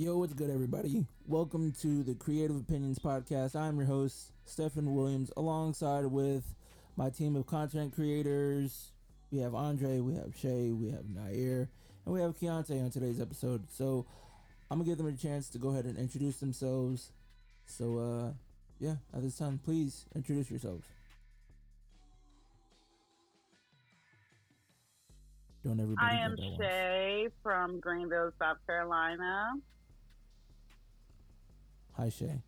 Yo, what's good, everybody? Welcome to the Creative Opinions Podcast. I'm your host, Stephen Williams, alongside with my team of content creators. We have Andre, we have Shay, we have Nair, and we have Keontae on today's episode. So I'm gonna give them a chance to go ahead and introduce themselves. So, uh, yeah, at this time, please introduce yourselves. Don't everybody. I am Shay from Greenville, South Carolina. Hi, Shay.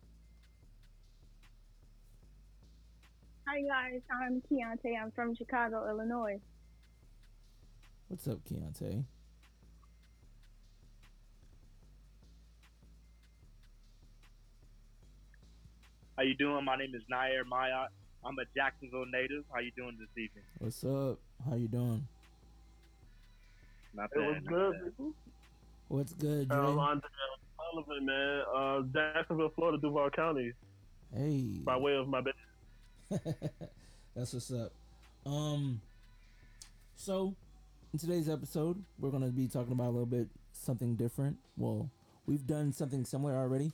Hi guys, I'm Keontae. I'm from Chicago, Illinois. What's up, Keontae? How you doing? My name is Nair Maya. I'm a Jacksonville native. How you doing this evening? What's up? How you doing? Not It was bad. not good. bad. people. What's good, Dre? Man. Uh, Jacksonville, Florida, Duval County, Hey. by way of my bed. That's what's up. Um so in today's episode, we're gonna be talking about a little bit something different. Well, we've done something similar already,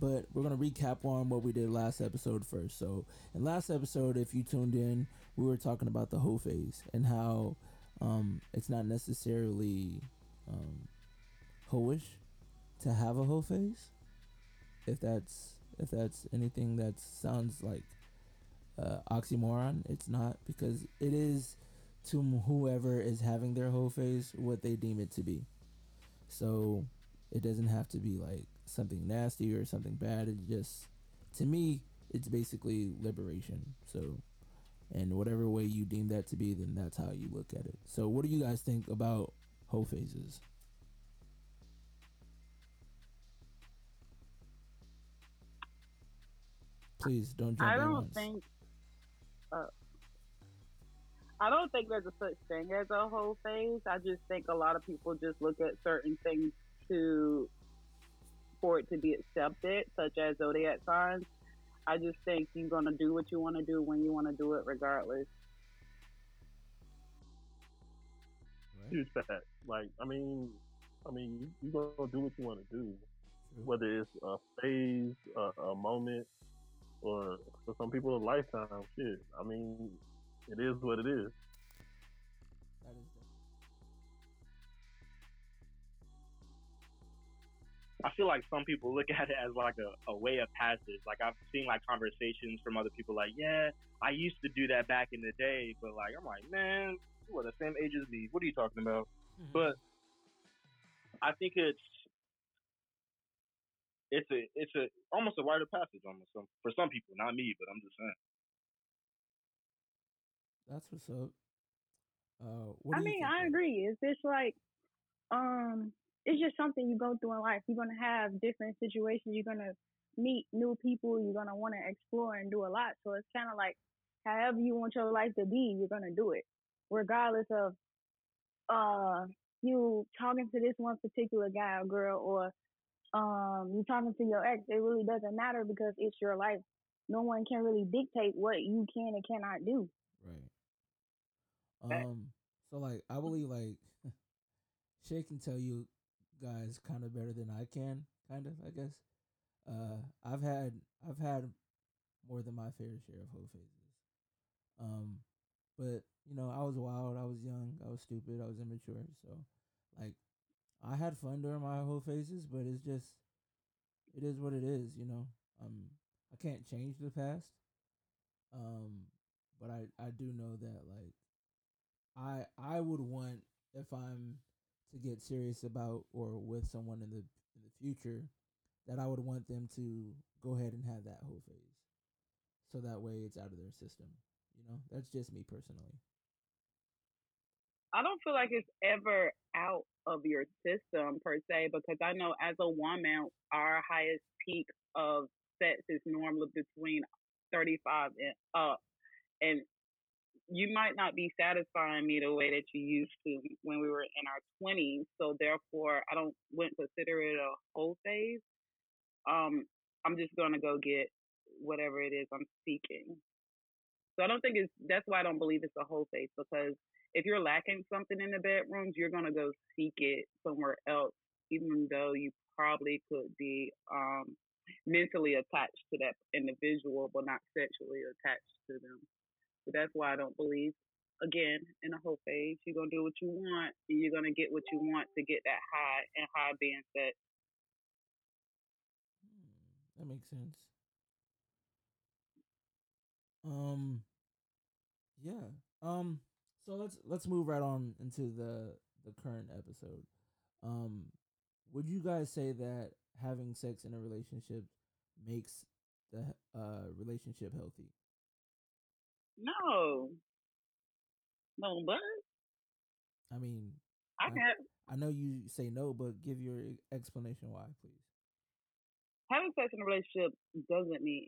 but we're gonna recap on what we did last episode first. So in last episode, if you tuned in, we were talking about the whole phase and how um it's not necessarily um hoish to have a whole face. If that's if that's anything that sounds like uh, oxymoron. It's not because it is to whoever is having their whole face what they deem it to be. So it doesn't have to be like something nasty or something bad. It just to me it's basically liberation. So and whatever way you deem that to be, then that's how you look at it. So what do you guys think about whole phases? Please don't jump I don't once. think. Uh, I don't think there's a such thing as a whole phase. I just think a lot of people just look at certain things to for it to be accepted, such as zodiac signs. I just think you're gonna do what you want to do when you want to do it, regardless. Huge fact. Like, I mean, I mean, you're gonna do what you want to do, whether it's a phase, a, a moment, or for some people a lifetime. Shit. I mean, it is what it is. That is the- I feel like some people look at it as like a, a way of passage. Like I've seen like conversations from other people like, yeah, I used to do that back in the day, but like I'm like, man, you are the same age as me. What are you talking about? Mm-hmm. But I think it's it's a it's a almost a rite of passage almost some, for some people, not me, but I'm just saying. That's what's up. Uh, what I do mean, think, I Ray? agree. It's just like, um, it's just something you go through in life. You're gonna have different situations. You're gonna meet new people. You're gonna want to explore and do a lot. So it's kind of like, however you want your life to be, you're gonna do it, regardless of, uh, you talking to this one particular guy or girl, or um, you're talking to your ex. It really doesn't matter because it's your life. No one can really dictate what you can and cannot do. Right. Um. So like, I believe like Shay can tell you guys kind of better than I can. Kind of, I guess. Uh, I've had I've had more than my fair share of whole phases. Um, but you know, I was wild. I was young. I was stupid. I was immature. So, like, I had fun during my whole phases. But it's just, it is what it is. You know. Um, I can't change the past. Um, but I I do know that like I I would want if I'm to get serious about or with someone in the in the future that I would want them to go ahead and have that whole phase. So that way it's out of their system. You know? That's just me personally. I don't feel like it's ever out of your system per se because I know as a woman, our highest peak of sex is normally between 35 and up. And you might not be satisfying me the way that you used to when we were in our 20s. So therefore, I don't wouldn't consider it a whole phase. Um, I'm just gonna go get whatever it is I'm seeking. So I don't think it's that's why I don't believe it's a whole phase because if you're lacking something in the bedrooms, you're gonna go seek it somewhere else, even though you probably could be um, mentally attached to that individual, but not sexually attached to them. So that's why I don't believe, again, in a whole phase, you're gonna do what you want, and you're gonna get what you want to get that high, and high being sex. Hmm, that makes sense. Um, yeah. Um, so let's let's move right on into the the current episode. Um, would you guys say that having sex in a relationship makes the uh relationship healthy? No. No, but I mean, I I- I know you say no, but give your explanation why, please. having sex in a relationship doesn't mean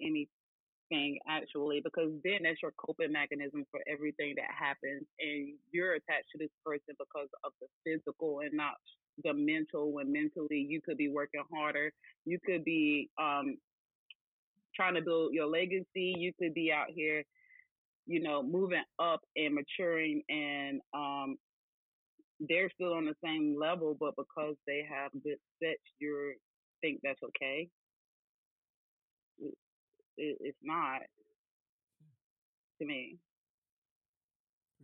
actually because then that's your coping mechanism for everything that happens and you're attached to this person because of the physical and not the mental when mentally you could be working harder you could be um trying to build your legacy you could be out here you know moving up and maturing and um they're still on the same level but because they have good sex you think that's okay it's not to me.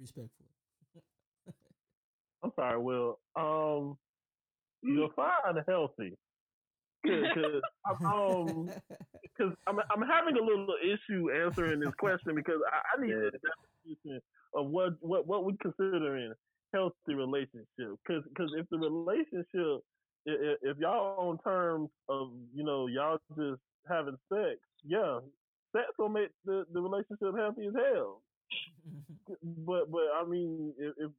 Respectful. I'm sorry, Will. Um, Mm. define healthy. Because I'm, um, cause I'm, I'm having a little issue answering this question because I, I need a definition of what, what, what we consider in healthy relationship. Because cause if the relationship, if, if y'all on terms of, you know, y'all just having sex, yeah, sex will make the, the relationship healthy as hell. But, but I mean, if, if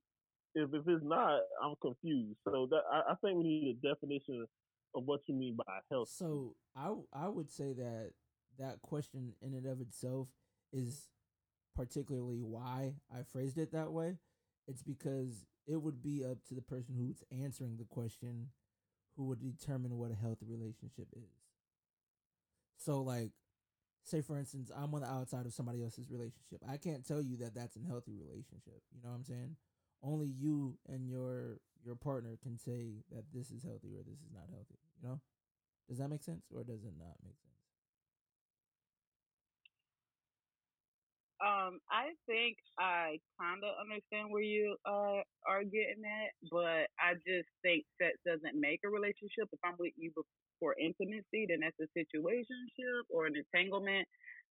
if it's not, I'm confused. So that I, I think we need a definition of what you mean by health. So I I would say that that question in and of itself is particularly why I phrased it that way. It's because it would be up to the person who's answering the question who would determine what a healthy relationship is. So like say for instance I'm on the outside of somebody else's relationship. I can't tell you that that's a healthy relationship. You know what I'm saying? Only you and your your partner can say that this is healthy or this is not healthy, you know? Does that make sense or does it not make sense? Um, I think I kind of understand where you uh, are getting at, but I just think sex doesn't make a relationship. If I'm with you for intimacy, then that's a situationship or an entanglement.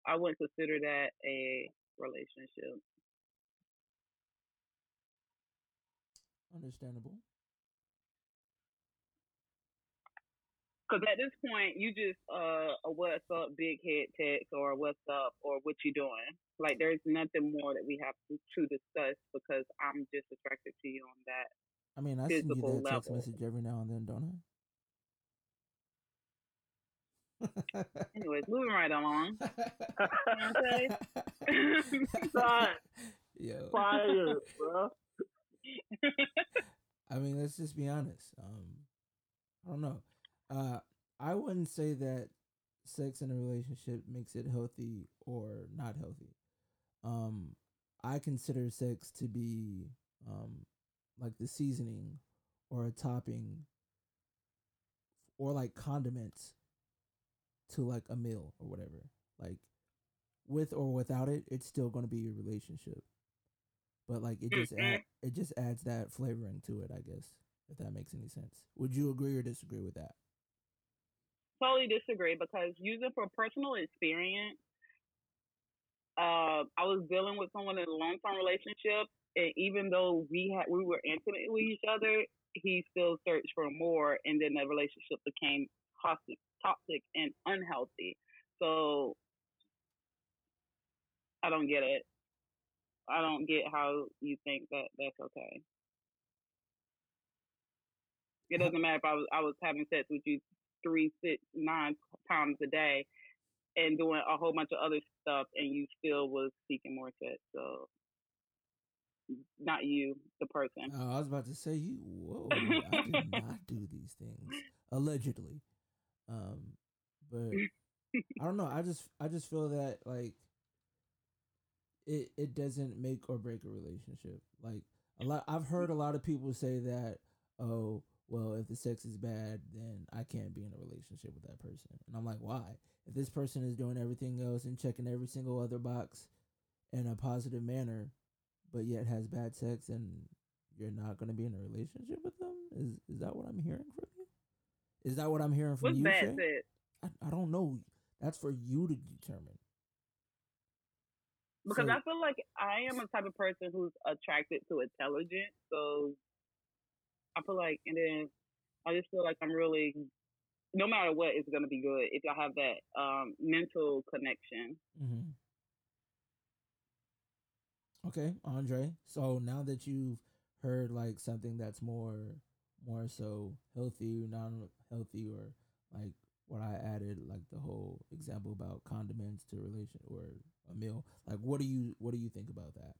I wouldn't consider that a relationship. Understandable. Because at this point, you just uh, a what's up, big head text, or what's up, or what you doing. Like there's nothing more that we have to, to discuss because I'm just attracted to you on that. I mean, I send you that text level. message every now and then, don't I? Anyways, moving right along. Yo, Fire, bro. I mean, let's just be honest. Um, I don't know. Uh, I wouldn't say that sex in a relationship makes it healthy or not healthy. Um, I consider sex to be um, like the seasoning or a topping or like condiments to like a meal or whatever. Like with or without it, it's still going to be your relationship. But like it just add, it just adds that flavoring to it, I guess. If that makes any sense. Would you agree or disagree with that? totally disagree because using for personal experience, uh, I was dealing with someone in a long term relationship, and even though we had we were intimate with each other, he still searched for more, and then the relationship became toxic, toxic and unhealthy. So I don't get it. I don't get how you think that that's okay. It doesn't matter if I was I was having sex with you three, six, nine times a day and doing a whole bunch of other stuff and you still was seeking more sex. So not you, the person. Oh, I was about to say you. Whoa, I did not do these things allegedly. Um, but I don't know. I just I just feel that like it it doesn't make or break a relationship. Like a lot, I've heard a lot of people say that. Oh, well, if the sex is bad, then I can't be in a relationship with that person. And I'm like, why? If this person is doing everything else and checking every single other box in a positive manner, but yet has bad sex, and you're not going to be in a relationship with them, is is that what I'm hearing from you? Is that what I'm hearing from What's you? bad sex? I, I don't know. That's for you to determine. Because So- I feel like I am a type of person who's attracted to intelligence. So I feel like, and then I just feel like I'm really, no matter what, it's gonna be good if y'all have that um, mental connection. Mm-hmm. Okay, Andre. So now that you've heard like something that's more more so healthy, non healthy, or like what I added, like the whole example about condiments to relation or a meal. Like, what do you what do you think about that?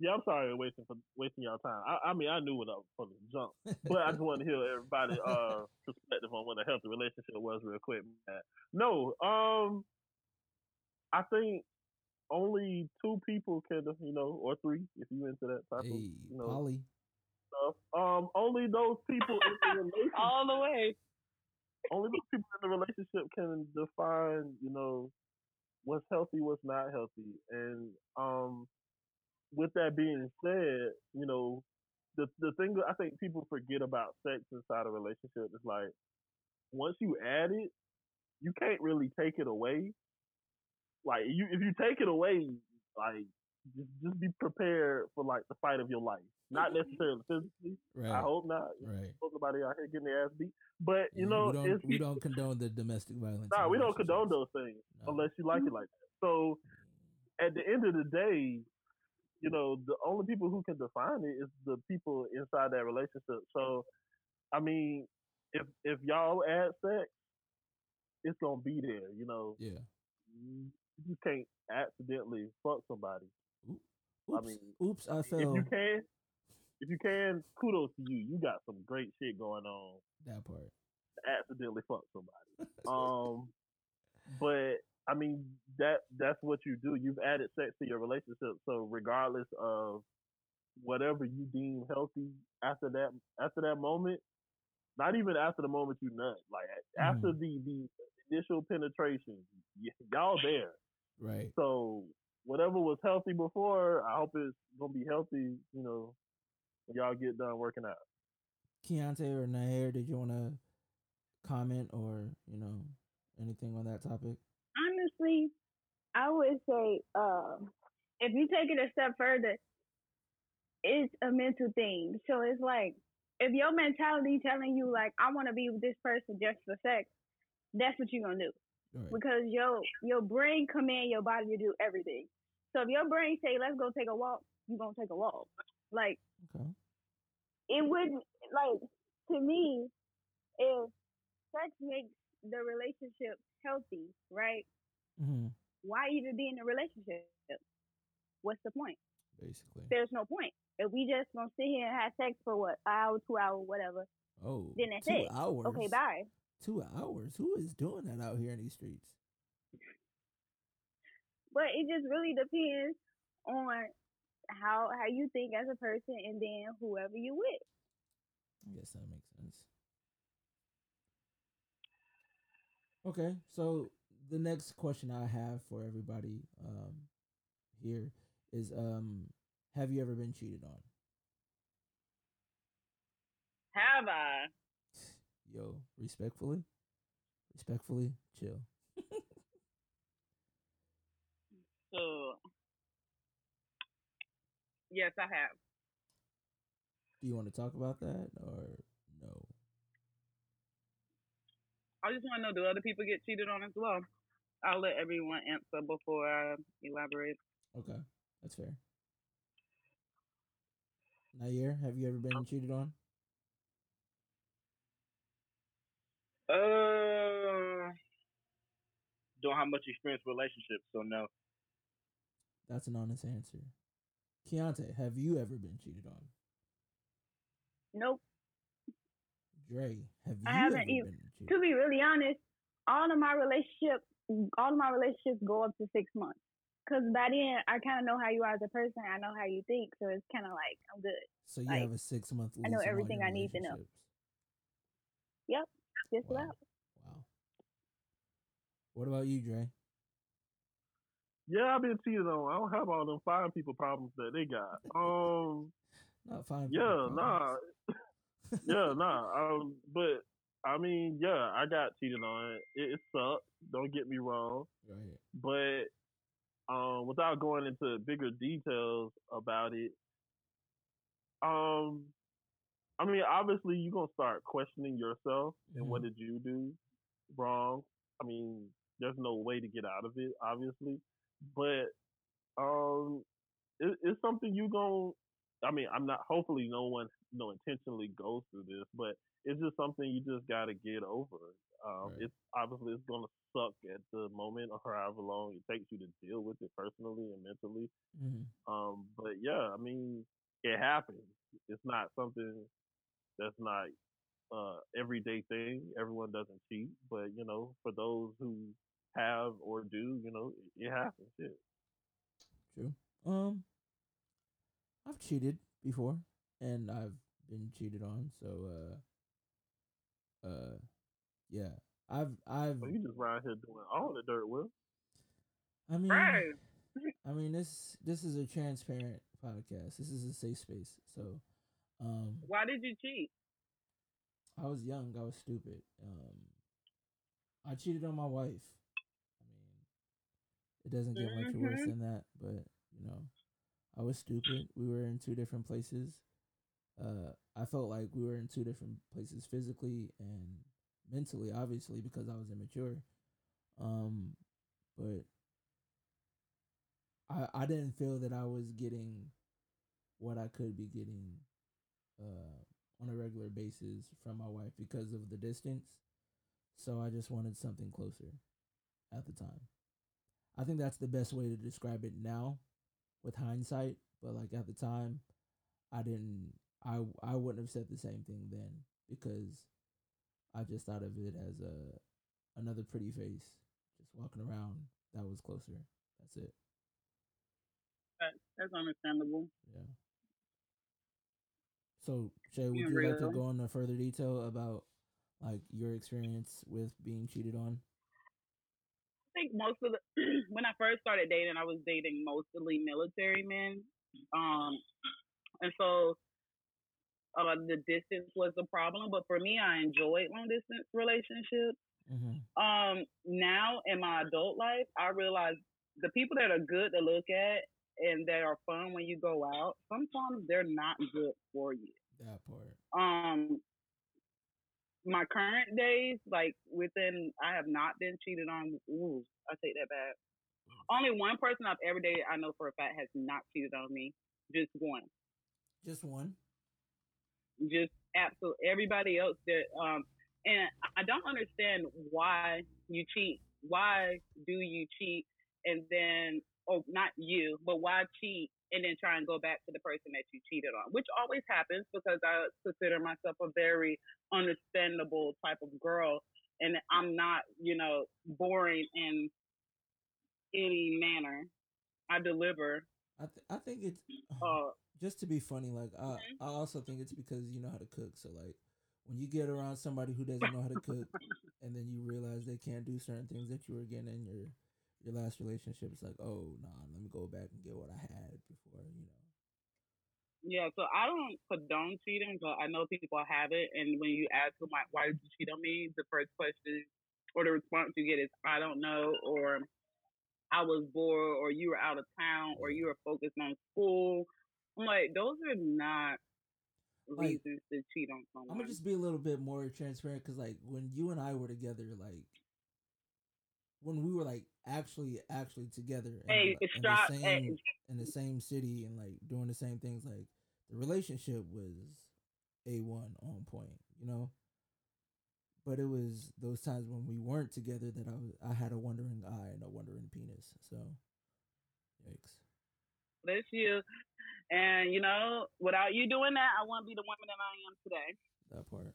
Yeah, I'm sorry wasting for wasting y'all time. I, I mean, I knew what I was from the jump, but I just want to hear everybody' uh perspective on what a healthy relationship was real quick. Man. No, um, I think only two people can, you know, or three if you into that type of, you know. Stuff. Um, only those people in the relationship, All the way. only those people in the relationship can define, you know, what's healthy, what's not healthy, and um, with that being said, you know, the the thing that I think people forget about sex inside a relationship is like once you add it, you can't really take it away. Like you, if you take it away, like just just be prepared for like the fight of your life. Not necessarily physically. Right. I hope not. Right. Hope nobody out here getting their ass beat. But you know, we don't we don't condone the domestic violence. Nah, we don't condone those things No. unless you like it like that. So at the end of the day, you know, the only people who can define it is the people inside that relationship. So, I mean, if if y'all add sex, it's gonna be there. You know, Yeah. you can't accidentally fuck somebody. Oops. I mean, oops, I fell. If you can, if you can, kudos to you. You got some great shit going on. that part. accidentally fuck somebody. Um, but I mean that that's what you do. You've added sex to your relationship, so regardless of whatever you deem healthy after that after that moment, not even after the moment you nut, like after the the initial penetration, y- y'all there. Right. So whatever was healthy before, I hope it's gonna be healthy. You know, y'all get done working out. Keontae or Nair, did you want to comment or you know anything on that topic? honestly, I would say, uh, if you take it a step further, it's a mental thing. So it's like, if your mentality telling you like, I want to be with this person just for sex, that's what you're gonna do Right. because your your brain command your body to do everything. So if your brain say, let's go take a walk, you're gonna take a walk. Like Okay. it wouldn't like to me if sex makes the relationship healthy, right? hmm why even be in a relationship? What's the point? Basically. There's no point. If we just gonna sit here and have sex for what, an hour, two hours, whatever, Oh, then that's two it. hours. okay, bye. Two hours. Who is doing that out here in these streets? But it just really depends on how how you think as a person and then whoever you with. I guess that makes sense. Okay, so the next question I have for everybody um, here is: um, Have you ever been cheated on? Have I? Yo, respectfully, respectfully, chill. So, yes, I have. Do you want to talk about that or no? I just want to know do other people get cheated on as well? I'll let everyone answer before I elaborate. Okay, that's fair. Nair, have you ever been cheated on? Uh, don't have much experience with relationships, so no. That's an honest answer. Keontae, have you ever been cheated on? Nope. Dre, have you I haven't ever even- been cheated? To be really honest, all of my relationships, all of my relationships go up to six months. Cause by then I kind of know how you are as a person. I know how you think, so it's kind of like I'm good. So you Like, have a six month. I know everything I need to know. Yep, just Wow. about. Wow. What about you, Dre? Yeah, I've been cheated on. I don't have all them fine people problems that they got. Um, Not fine. yeah, nah, yeah, nah. Um, but I mean, yeah, I got cheated on. It, it sucked. Don't get me wrong. Right. but um, without going into bigger details about it, um, I mean, obviously you're gonna start questioning yourself and what did you do wrong. I mean, there's no way to get out of it, obviously, but um, it, it's something you going I mean, I'm not. Hopefully, no one, you know, intentionally goes through this, but it's just something you just got to get over. Um, Right. It's obviously it's gonna suck at the moment or however long it takes you to deal with it personally and mentally. hmm Um, but yeah, I mean, it happens. It's not something that's not uh everyday thing. Everyone doesn't cheat, but you know, for those who have or do, you know, it, happens. Shit. True. Um, I've cheated before, and I've been cheated on. So, uh, uh, yeah, I've, I've. So you just around here doing all the dirt, Will. I mean, Right. I mean, this this is a transparent podcast. This is a safe space. So, um, Why did you cheat? I was young. I was stupid. Um, I cheated on my wife. It doesn't get much worse Mhm. than that. But you know, I was stupid. We were in two different places. Uh, I felt like we were in two different places physically and mentally, obviously, because I was immature. Um, but I I didn't feel that I was getting what I could be getting uh, on a regular basis from my wife because of the distance. So I just wanted something closer at the time. I think that's the best way to describe it now with hindsight, but like at the time I didn't I I wouldn't have said the same thing then because I just thought of it as a another pretty face just walking around that was closer. That's it. That, that's understandable. Yeah. So, Shay, would you like to go into further detail about like your experience with being cheated on? I think most of the when I first started dating, I was dating mostly military men, um, and so uh, the distance was the problem. But for me, I enjoyed long distance relationships. Mm-hmm. Um, now in my adult life, I realize the people that are good to look at and that are fun when you go out, sometimes they're not good for you. That part. um my current days, like within, I have not been cheated on. Ooh, I take that back. Only one person I've ever dated, I know for a fact, has not cheated on me. Just one. Just one. Just absolutely Everybody else that, um, and I don't understand why you cheat. Why do you cheat? And then, oh, not you, but why cheat and then try and go back to the person that you cheated on, which always happens because I consider myself a very understandable type of girl, and I'm not, you know, boring in any manner. I deliver. I th- I think it's Uh, just to be funny. Like I Mhm. I also think it's because you know how to cook. So like when you get around somebody who doesn't know how to cook, and then you realize they can't do certain things that you were getting in your your last relationship, it's like oh nah, let me go back and get what I had before. You know. yeah, so I don't condone cheating, but I know people have it, and when you ask them like, "Why did you cheat on me?" the first question or the response you get is, "I don't know," or "I was bored," or "You were out of town," or "You were focused on school." I'm like, those are not Like, reasons to cheat on someone. I'm gonna just be a little bit more transparent because, like, when you and I were together, like, when we were like actually actually together, in, Hey, the, in the hey. same in the same city and like doing the same things, like the relationship was a one on point, you know. But it was those times when we weren't together that I was I had a wandering eye and a wandering penis. So, yikes. Bless you. And you know, without you doing that, I wouldn't be the woman that I am today. That part.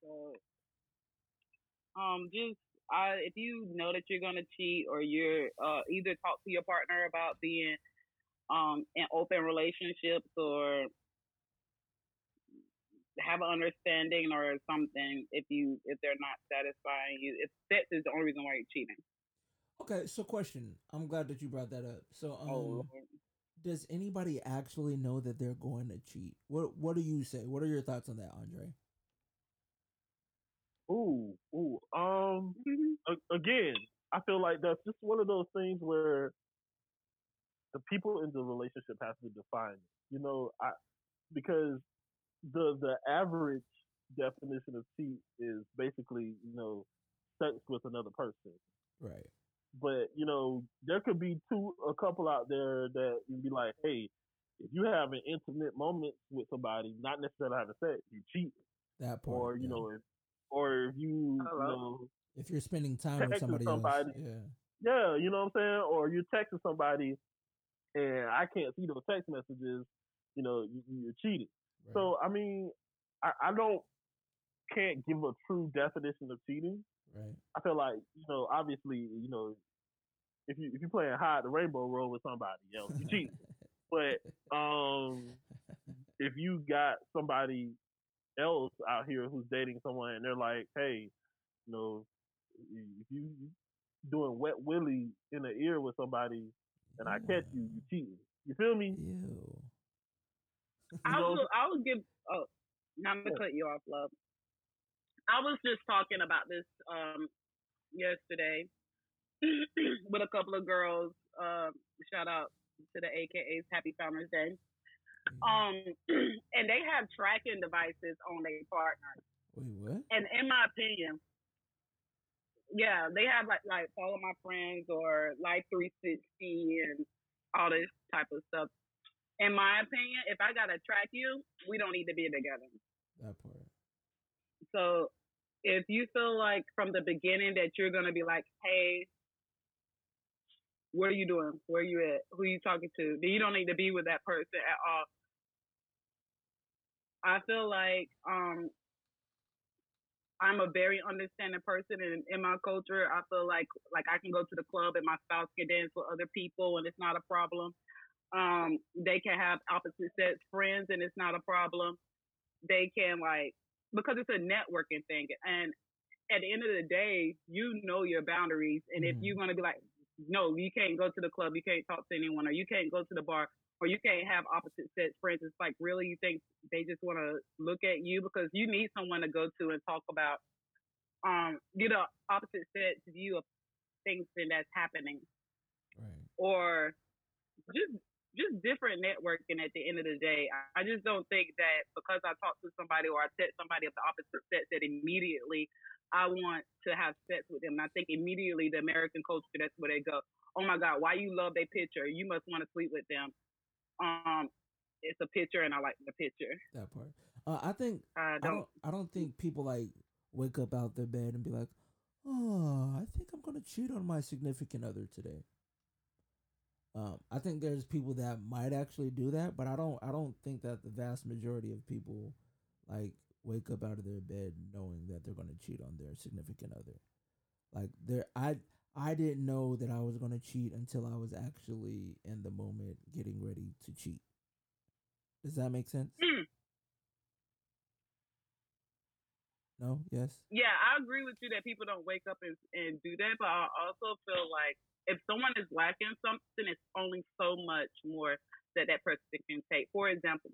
So, um, just I if you know that you're gonna cheat or you're uh, either talk to your partner about being um in open relationships or have an understanding or something if you if they're not satisfying you if sex is the only reason why you're cheating Okay, so question. I'm glad that you brought that up. So, um, oh does anybody actually know that they're going to cheat? What What do you say? What are your thoughts on that, Andre? Ooh, ooh. Um, Mhm. a- again, I feel like that's just one of those things where the people in the relationship have to define it. You know, I because the the average definition of cheat is basically you know sex with another person. Right. But you know, there could be two a couple out there that you'd be like, hey, if you have an intimate moment with somebody, not necessarily having sex, you cheat, That part. or you yeah. know, if, or if you, you know, if you're spending time with somebody, somebody. else, yeah. Yeah, you know what I'm saying? Or you're texting somebody and I can't see those text messages, you know, you, you're cheating. Right. So, I mean, I, I don't, can't give a true definition of cheating. right. I feel like, you know, obviously, you know, if you if you're playing hide the rainbow roll with somebody, you know, you cheat. But um, if you got somebody else out here who's dating someone and they're like, hey, you know, if you you doing wet willy in the ear with somebody and I catch you, you cheating. You feel me? Ew. I know- will. I will give. Oh, now I'm gonna cut you off, love. I was just talking about this um yesterday with a couple of girls. Um, shout out to the AKA's Happy Founders Day. Um, and they have tracking devices on their partner. Wait, what? And in my opinion, yeah, they have like like follow my friends or Life 360 and all this type of stuff. In my opinion, if I gotta track you, we don't need to be together. That part. So if you feel like from the beginning that you're gonna be like, hey, what are you doing? Where are you at? Who are you talking to? Then you don't need to be with that person at all. I feel like um I'm a very understanding person and in my culture I feel like like I can go to the club and my spouse can dance with other people and it's not a problem. Um they can have opposite sex friends and it's not a problem. They can like because it's a networking thing and at the end of the day, you know your boundaries and if Mhm. you're gonna be like, No, you can't go to the club, you can't talk to anyone or you can't go to the bar or you can't have opposite sex friends. It's like really you think they just want to look at you because you need someone to go to and talk about um get a opposite sex view of things and that's happening Right. or just just different networking at the end of the day. I, I just don't think that because I talk to somebody or I text somebody of the opposite sex that immediately I want to have sex with them. And I think immediately the American culture, that's where they go. Oh my God, why you love their picture? You must want to sleep with them. Um, it's a picture and I like the picture. That part. Uh, I think I I don't. don't. I don't think people like wake up out of their bed and be like, "Oh, I think I'm gonna cheat on my significant other today." Um, I think there's people that might actually do that, but I don't. I don't think that the vast majority of people like wake up out of their bed knowing that they're gonna cheat on their significant other. Like there, I I didn't know that I was gonna cheat until I was actually in the moment getting ready to cheat. Does that make sense? Mm. No. Yes. Yeah, I agree with you that people don't wake up and, and do that, but I also feel like if someone is lacking something, it's only so much more that that person can take. For example,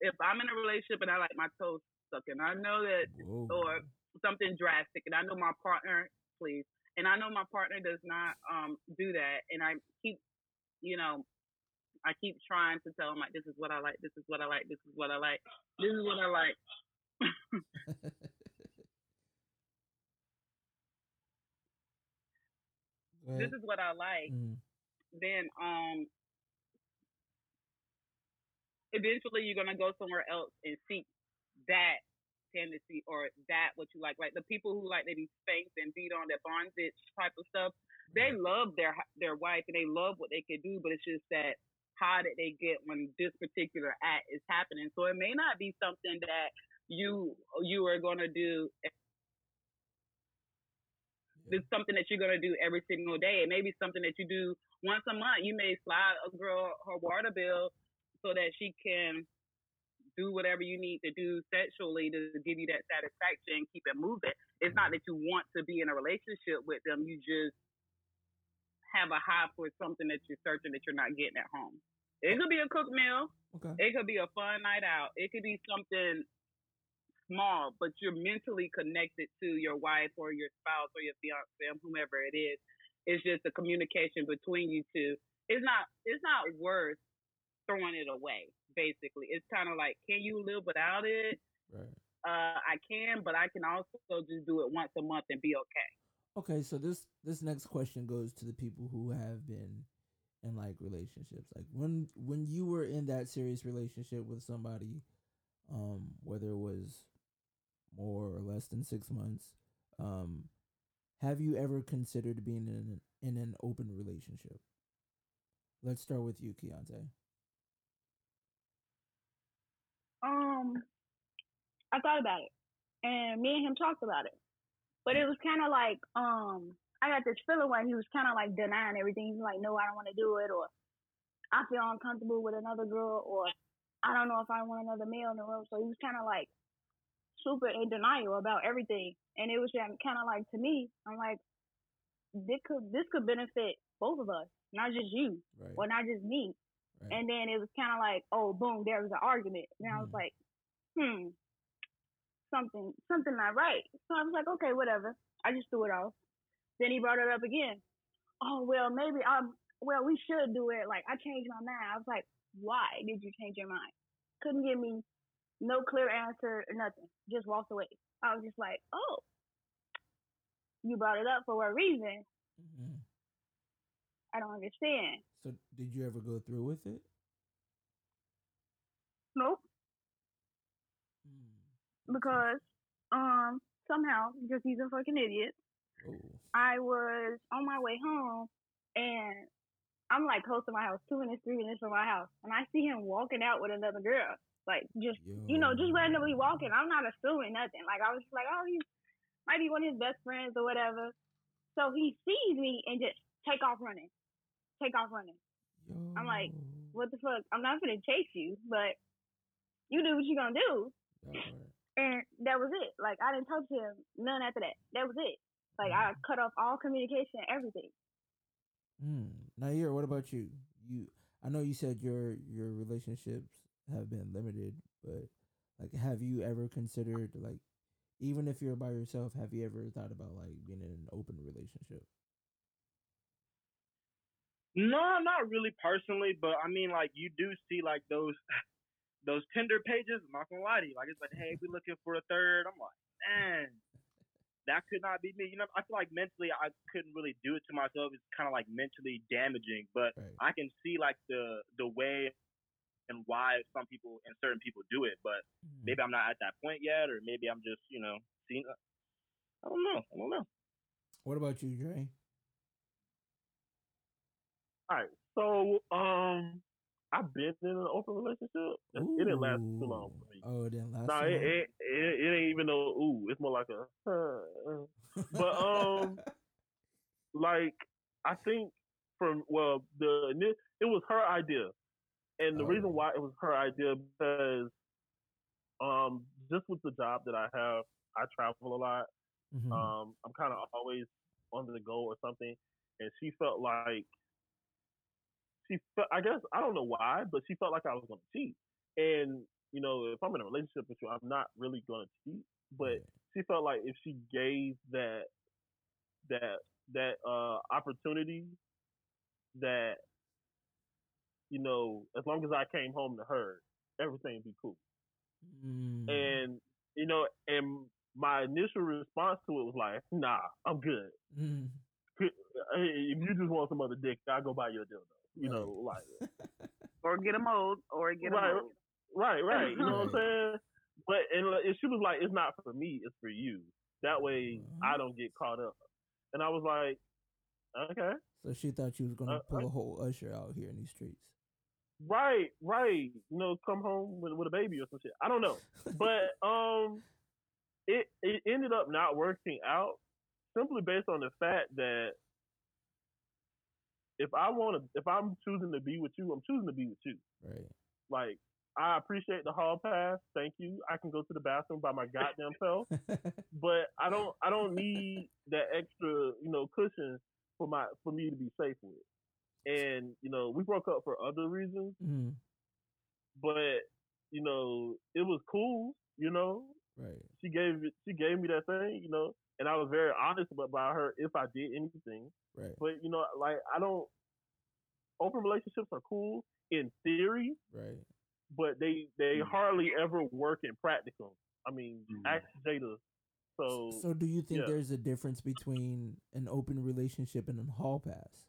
if I'm in a relationship and I like my toes sucking, I know that Whoa. or something drastic, and I know my partner, please, and I know my partner does not um do that, and I keep, you know, I keep trying to tell him like, this is what I like, this is what I like, this is what I like, this is what I like. This is what I like. Mm, then um eventually you're gonna go somewhere else and seek that tendency or that what you like. Like the people who like to be spanked and beat on their bondage type of stuff, they love their their wife and they love what they can do, but it's just that high that they get when this particular act is happening. So it may not be something that you you are gonna do it's something that you're gonna do every single day. It may be something that you do once a month. You may slide a girl her water bill so that she can do whatever you need to do sexually to give you that satisfaction and keep it moving. It's not that you want to be in a relationship with them. You just have a high for something that you're searching that you're not getting at home. It could be a cooked meal. Okay. It could be a fun night out. It could be something small, but you're mentally connected to your wife or your spouse or your fiance, whomever it is. It's just a communication between you two. It's not. It's not worth throwing it away. Basically, it's kind of like, can you live without it? Right. Uh, I can, but I can also just do it once a month and be okay. Okay, so this this next question goes to the people who have been in like relationships. Like when when you were in that serious relationship with somebody, um, whether it was more or less than six months, um, have you ever considered being in an, in an open relationship? Let's start with you, Keontae. Um, I thought about it, and me and him talked about it, but it was kind of like um, I got this feeling when he was kind of like denying everything. He's like, "No, I don't want to do it," or "I feel uncomfortable with another girl," or "I don't know if I want another male in the room." So he was kind of like super in denial about everything, and it was kind of like to me, I'm like, this could this could benefit both of us, not just you, Right. or not just me. Right. And then it was kind of like, oh, boom, there was an argument. And I was Mhm. like, hmm, something, something not right. So I was like, okay, whatever. I just threw it off. Then he brought it up again. Oh, well, maybe I'm, well, we should do it. Like, I changed my mind. I was like, why did you change your mind? Couldn't give me no clear answer or nothing. Just walked away. I was just like, oh, you brought it up for what reason? Mhm. I don't understand. So did you ever go through with it? Nope. Mm. because um somehow because he's a fucking idiot. Oh. I was on my way home and I'm like close to my house, two minutes, three minutes from my house, and I see him walking out with another girl, like just you know, just randomly walking. I'm not assuming nothing. Like I was just like, oh, he might be one of his best friends or whatever. So he sees me and just take off running, take off running. I'm like, What the fuck? I'm not gonna chase you, but you do what you're gonna do. Part. And that was it. Like I didn't talk to him none after that. That was it. Like I cut off all communication, everything. Mm. Nair, what about you? You, I know you said your your relationships have been limited, but like, have you ever considered like, even if you're by yourself, have you ever thought about like being in an open relationship? No, not really personally, but I mean, like you do see like those those Tinder pages. I'm not gonna lie to you. Like it's like, hey, we looking for a third. I'm like, man, that could not be me. You know, I feel like mentally I couldn't really do it to myself. It's kind of like mentally damaging, but Right. I can see like the the way and why some people and certain people do it. But Mm. maybe I'm not at that point yet, or maybe I'm just you know seeing. I don't know. I don't know. What about you, Dre? All right. So, um, I've been in an open relationship. It it didn't last too long for me. Oh, it didn't last. No, too it, it, it, it ain't even no ooh. It's more like a. uh, but, um, like I think from well the it was her idea, and the Oh. reason why it was her idea because um just with the job that I have, I travel a lot. Mhm. Um, I'm kind of always on the go or something, and she felt like she felt. I guess I don't know why, but she felt like I was going to cheat. And you know, if I'm in a relationship with you, I'm not really going to cheat. But she felt like if she gave that that that uh opportunity, that you know, as long as I came home to her, everything would be cool. Mm. And you know, and my initial response to it was like, "Nah, I'm good. Mm. If you just want some other dick, I'll go buy you a dildo." You know, like Or get a mold, or get Right. a mold. right, right. You know what I'm saying? But and, like, and she was like, "It's not for me. It's for you. That way, Uh-huh. I don't get caught up." And I was like, "Okay." So she thought you was gonna Uh, pull I- a whole usher out here in these streets. Right, right. You know, come home with, with a baby or some shit. I don't know, but um, it it ended up not working out. simply based on the fact that if I want to, if I'm choosing to be with you, I'm choosing to be with you. Right. Like I appreciate the hall pass. Thank you. I can go to the bathroom by my goddamn self, but I don't. I don't need that extra, you know, cushion for my for me to be safe with. And you know, we broke up for other reasons, mm, but you know, it was cool. You know, right. she gave it. She gave me that thing. You know, and I was very honest about, about her if I did anything. Right. But you know, like I don't. Open relationships are cool in theory, Right. but they they Mm. hardly ever work in practical. I mean, Mm. ask Jada. So, So do you think yeah. there's a difference between an open relationship and a hall pass?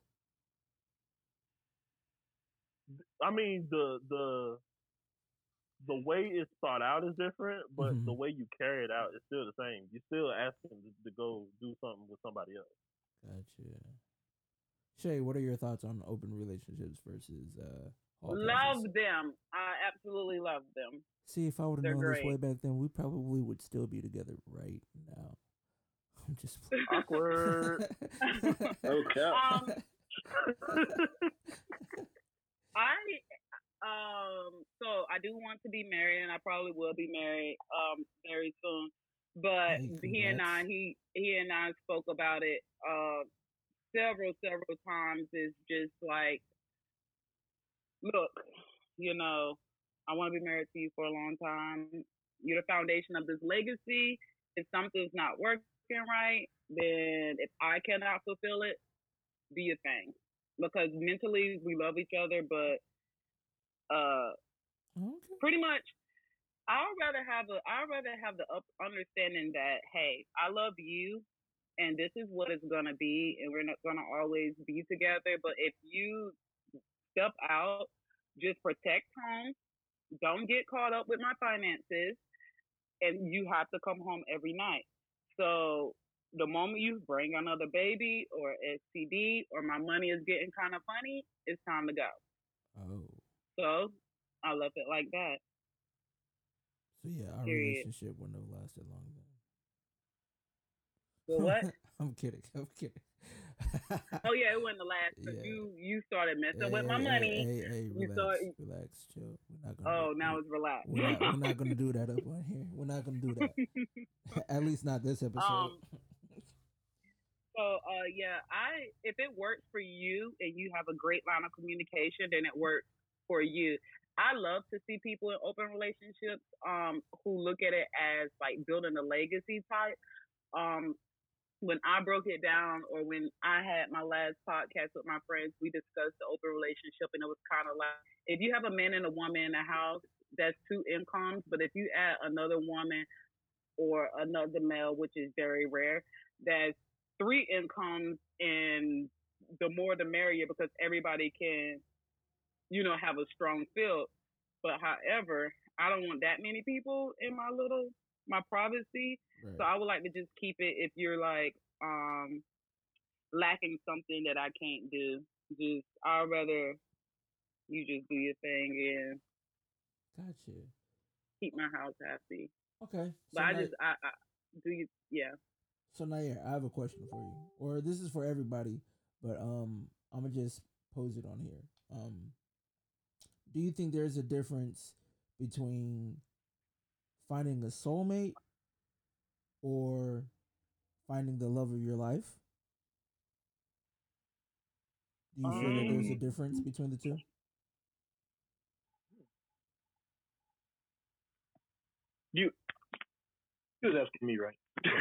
I mean, the the the way it's thought out is different, but Mhm. the way you carry it out is still the same. You're still asking to, to go do something with somebody else. Gotcha. Shay, what are your thoughts on open relationships versus uh hall Love passes? them. I absolutely love them. See, if I would have They're known this way back then, we probably would still be together right now. I'm just playing. Awkward. Okay. Um, I um so I do want to be married and I probably will be married um very soon. But Hey, he and I he he and I spoke about it uh several, several times. It's just like look, you know, I wanna be married to you for a long time. You're the foundation of this legacy. If something's not working right, then if I cannot fulfill it, do your thing because mentally we love each other, but uh, okay. pretty much I'd rather have a I'd rather have the up understanding that hey, I love you, and this is what it's gonna be, and we're not gonna always be together. But if you step out, just protect home. Don't get caught up with my finances, and you have to come home every night. So the moment you bring another baby or STD or my money is getting kind of funny, it's time to go. Oh. So I left it like that. So yeah, our Period. relationship wouldn't have lasted long then. Well, what? I'm kidding. I'm kidding. oh yeah, it the last Yeah. you you started messing Hey, with my hey, money. Hey, hey, You relax, saw- relax, chill. We're not gonna. oh, do- now it's relaxed. we're not, we're not gonna do that up on here. We're not gonna do that. At least not this episode. Um, So uh yeah, I if it works for you and you have a great line of communication, then it works for you. I love to see people in open relationships um who look at it as like building a legacy type. Um when I broke it down or when I had my last podcast with my friends, we discussed the open relationship and it was kind of like if you have a man and a woman in the house, that's two incomes, but if you add another woman or another male, which is very rare, that's three incomes and the more the merrier because everybody can, you know, have a strong field. But however, I don't want that many people in my little my privacy. right. So I would like to just keep it if you're like um lacking something that I can't do. Just I'd rather you just do your thing and Gotcha. keep my house happy. Okay. But so I now- just I, I do you yeah. So Nair, I have a question for you, or this is for everybody, but um, I'm gonna just pose it on here. Um, do you think there's a difference between finding a soulmate or finding the love of your life? Do you feel that there's a Um, difference between the two? You, you was asking me, right?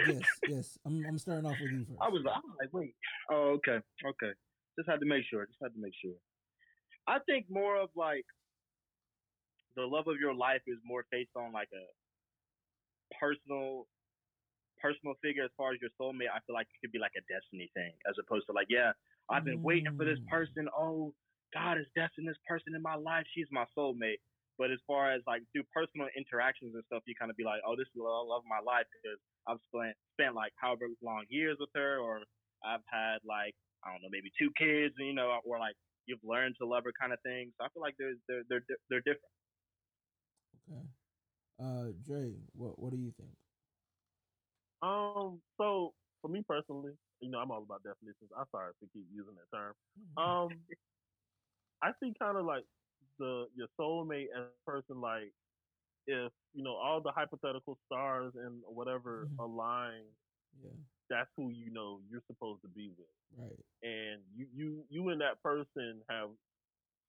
yes, yes. I'm I'm starting off with you first. I was, I was like, wait. Oh, okay, okay. Just had to make sure. Just had to make sure. I think more of like the love of your life is more based on like a personal, personal figure. As far as your soulmate, I feel like it could be like a destiny thing, as opposed to like, yeah, I've been waiting for this Mm. person. Oh, God is destined this person in my life. She's my soulmate. But as far as like through personal interactions and stuff, you kind of be like, oh, this is the love of my life because I've spent spent like however long years with her, or I've had like I don't know, maybe two kids, you know, or like you've learned to love her kind of thing. So I feel like they're they're they're they're different. Okay. Uh, Dre, what what do you think? Um, so for me personally, you know, I'm all about definitions. I'm sorry to keep using that term. Mm-hmm. Um, I see kind of like the your soulmate as a person like if you know all the hypothetical stars and whatever Mhm. align, yeah, that's who you know you're supposed to be with, right. and you you you and that person have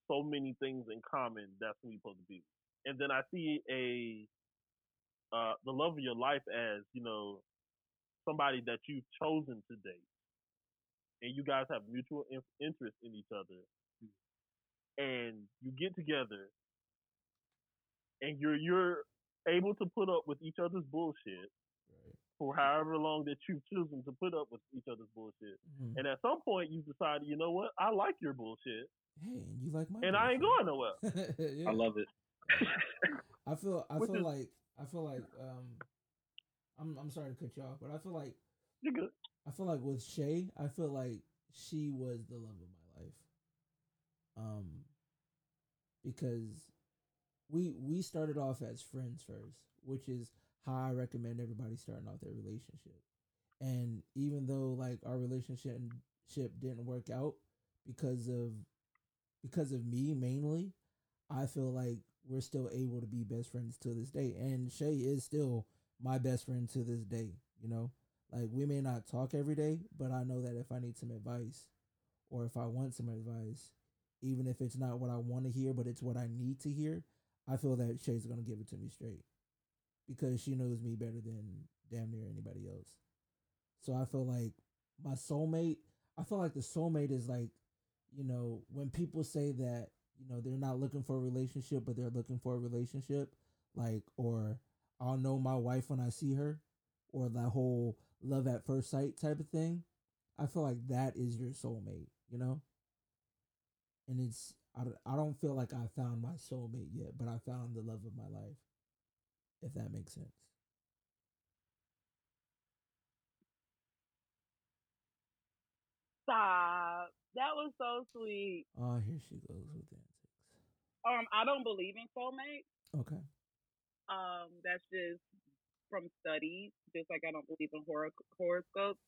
so many things in common. That's who you're supposed to be. With. And then I see a uh, the love of your life as you know somebody that you've chosen to date, and you guys have mutual in- interest in each other, and you get together, and you're you're able to put up with each other's bullshit Right. for however long that you've chosen to put up with each other's bullshit, Mhm. and at some point you decide, you know what, I like your bullshit, Hey, you like my and I ain't going nowhere. yeah. I love it. I feel I Which feel is- like I feel like um I'm I'm sorry to cut you off, but I feel like You're good. I feel like with Shay, I feel like she was the love of my life. Um because we we started off as friends first, which is how I recommend everybody starting off their relationship. And even though like our relationship ship didn't work out because of because of me mainly, I feel like we're still able to be best friends to this day. And Shay is still my best friend to this day, you know? Like we may not talk every day, but I know that if I need some advice or if I want some advice, even if it's not what I want to hear, but it's what I need to hear, I feel that Shay's gonna give it to me straight. Because she knows me better than damn near anybody else. So I feel like my soulmate, I feel like the soulmate is like, you know, when people say that, you know, they're not looking for a relationship, but they're looking for a relationship, like, or I'll know my wife when I see her, or that whole love at first sight type of thing. I feel like that is your soulmate, you know? And it's, I, don't- I don't feel like I found my soulmate yet, but I found the love of my life, if that makes sense. Stop. That was so sweet. Oh, here she goes with antics. Um, I don't believe in soulmates. Okay. Um, that's just from studies, just like I don't believe in hor- horoscopes.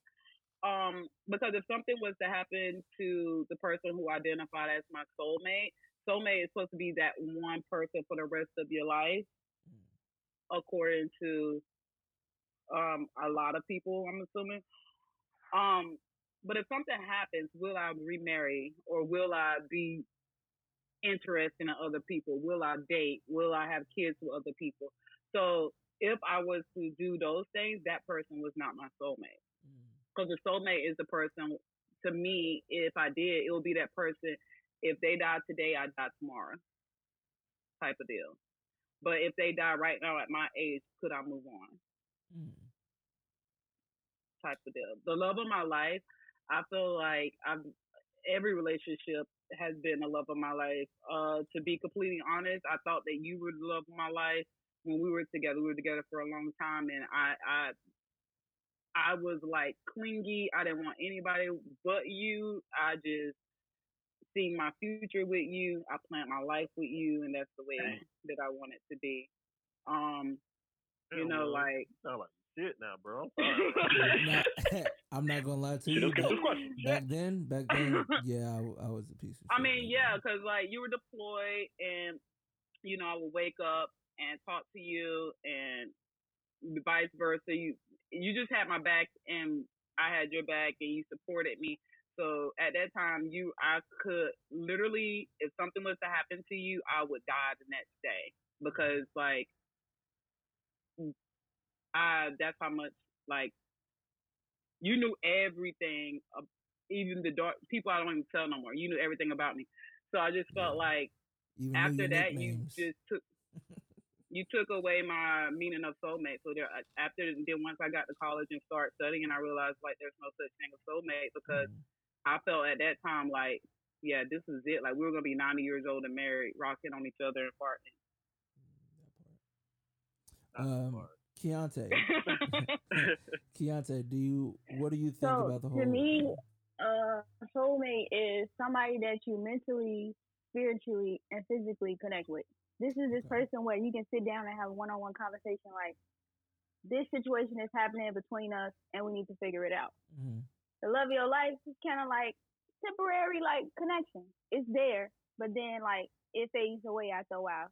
Um, because if something was to happen to the person who identified as my soulmate, soulmate is supposed to be that one person for the rest of your life, Mm. according to um a lot of people. I'm assuming. Um, but if something happens, will I remarry or will I be interested in other people? Will I date? Will I have kids with other people? So if I was to do those things, that person was not my soulmate. Mm. Because the soulmate is the person, to me, if I did, it would be that person. If they die today, I die tomorrow, type of deal. But if they die right now at my age, could I move on? Mm. type of deal. The love of my life, I feel like I've every relationship has been the love of my life. Uh, to be completely honest, I thought that you were the love of my life when we were together. We were together for a long time, and I, I, I was like clingy. I didn't want anybody but you. I just seen my future with you. I planned my life with you, and that's the way Dang. that I want it to be. Um, you know, like like shit now, bro. I'm sorry. I'm not gonna lie to you. Back, back then, back then, yeah, I was a piece of. Shit. I mean, yeah, because like you were deployed, and you know I would wake up and talk to you, and vice versa. You you just had my back, and I had your back, and you supported me. So at that time, you I could literally, if something was to happen to you, I would die the next day because like I that's how much like you knew everything, ab- even the dark people I don't even tell no more. You knew everything about me. So I just felt Yeah. like Even after that you just took you took away my meaning of soulmate. So there after then once I got to college and started studying, and I realized like there's no such thing as soulmate because Mhm. I felt at that time like yeah, this is it. Like we were gonna be 90 years old and married, rocking on each other and farting. Um, smart. Keontae, Keontae, do you what do you think So about the whole? to whole? me, uh, a soulmate is somebody that you mentally, spiritually, and physically connect with. This is this Okay. person where you can sit down and have a one-on-one conversation. Like this situation is happening between us, and we need to figure it out. hmm The love of your life is kind of like temporary, like connection. It's there, but then like it fades away after a while.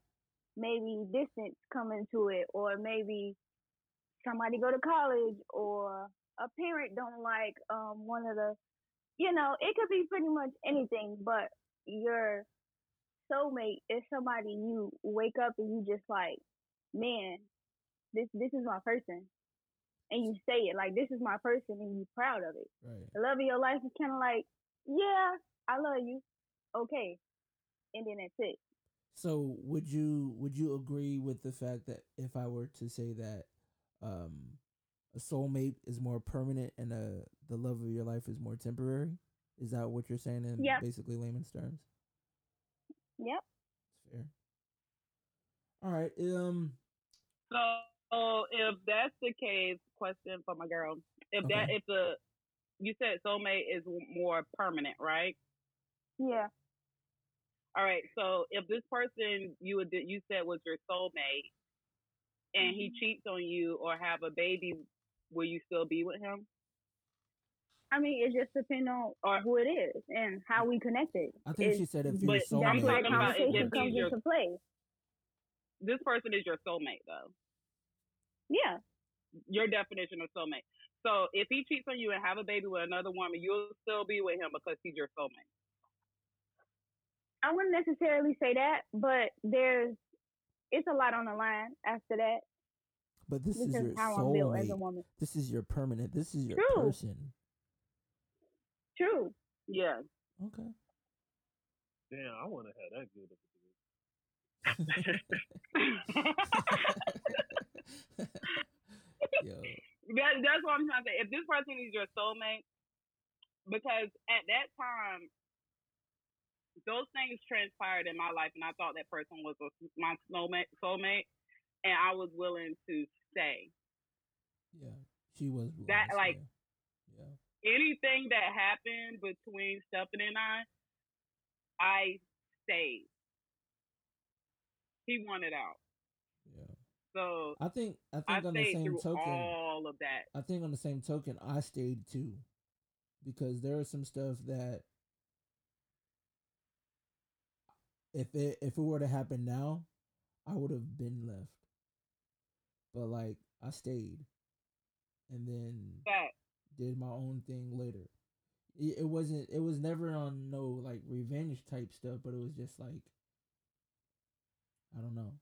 Maybe distance come into it, or maybe somebody go to college, or a parent don't like um one of the, you know, it could be pretty much anything. But your soulmate is somebody you wake up and you just like, man, this this is my person, and you say it like this is my person, and you're proud of it. Right. The love of your life is kind of like, yeah, I love you, okay, and then that's it. So would you would you agree with the fact that if I were to say that um a soulmate is more permanent and uh the love of your life is more temporary? Is that what you're saying in Yep. basically layman's terms? Yep. It's fair. All right. Um So if that's the case, question for my girl. If that if the you said soulmate is more permanent, right? Yeah. All right. So if this person you would you said was your soulmate, and he mm-hmm. cheats on you or have a baby, will you still be with him? I mean, it just depends on Or- who it is and how we connected. I think It's- she said if but you're I'm That's where talking about it conversation comes your- into play. This person is your soulmate, though. Yeah. Your definition of soulmate. So if he cheats on you and have a baby with another woman, you'll still be with him because he's your soulmate. I wouldn't necessarily say that, but there's it's a lot on the line after that. But this This is is your how I'm built as a soulmate. woman. This is your permanent. This is your True. person. True. Yeah. Okay. Damn, I want to have that good. Yo. That, that's what I'm trying to say. If this person is your soulmate, because at that time, those things transpired in my life, and I thought that person was a, my soulmate, soulmate, and I was willing to stay. Yeah. She was That, to like- stay. Yeah. Anything that happened between Stephen and I, I stayed. He wanted out, Yeah. so I think I I think on the same token all of that. I think on the same token, I stayed too, because there was some stuff that if it if it were to happen now, I would have been left. But like I stayed, and then did my own thing later. It, it wasn't. It was never on no like revenge type stuff, but it was just like I don't know.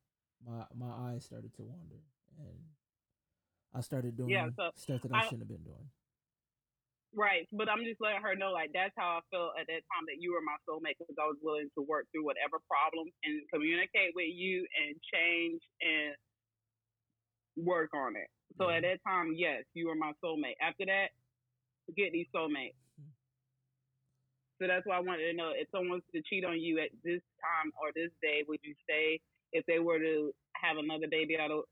My my eyes started to wander, and I started doing Yeah, so stuff that I, I- shouldn't have been doing. Right, but I'm just letting her know, like that's how I felt at that time that you were my soulmate because I was willing to work through whatever problems and communicate with you and change and work on it. So at that time, yes, you were my soulmate. After that, forget these soulmates. Mhm. So that's why I wanted to know if someone was to cheat on you at this time or this day, would you stay? If they were to have another baby out of,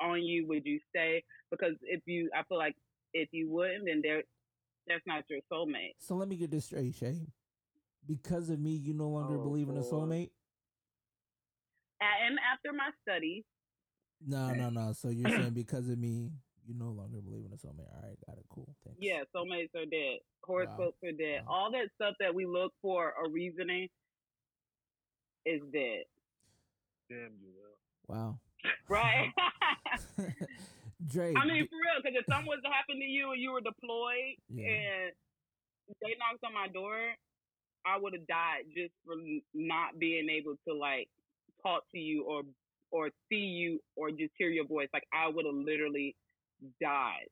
on you, would you stay? Because if you, I feel like if you wouldn't, then there, that's not your soulmate. So let me get this straight, Shay. Because of me, you no longer Oh, believe in a boy. soulmate? And after my studies, No, no, no. So you're saying because of me, you no longer believe in a soulmate? All right, got it. Cool. Thanks. yeah, soulmates are dead. Horoscopes are dead. Wow. All that stuff that we look for a reasoning is dead. Damn you, Will. Wow. Right? Dre. I mean, for real, because if something was to happen to you and you were deployed Yeah. and they knocked on my door, I would have died just for not being able to like talk to you or or see you or just hear your voice. Like I would have literally died.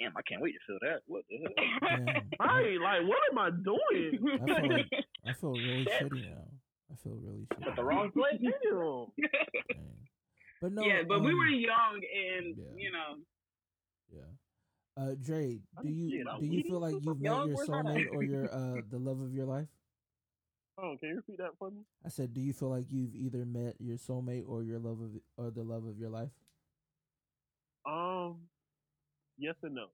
Damn, I can't wait to feel that. What the hell? Damn. Right, like, what am I doing? I feel I feel really shitty now. I feel really shitty. At the wrong place. Damn. Dang. But no. yeah, but we um, were young and yeah. you know. Yeah. Uh, Dre, do you Shit, do you feel like you've met your where's that at? soulmate or your uh the love of your life? Oh, can you repeat that for me? I said, do you feel like you've either met your soulmate or your love of or the love of your life? Um, yes and no.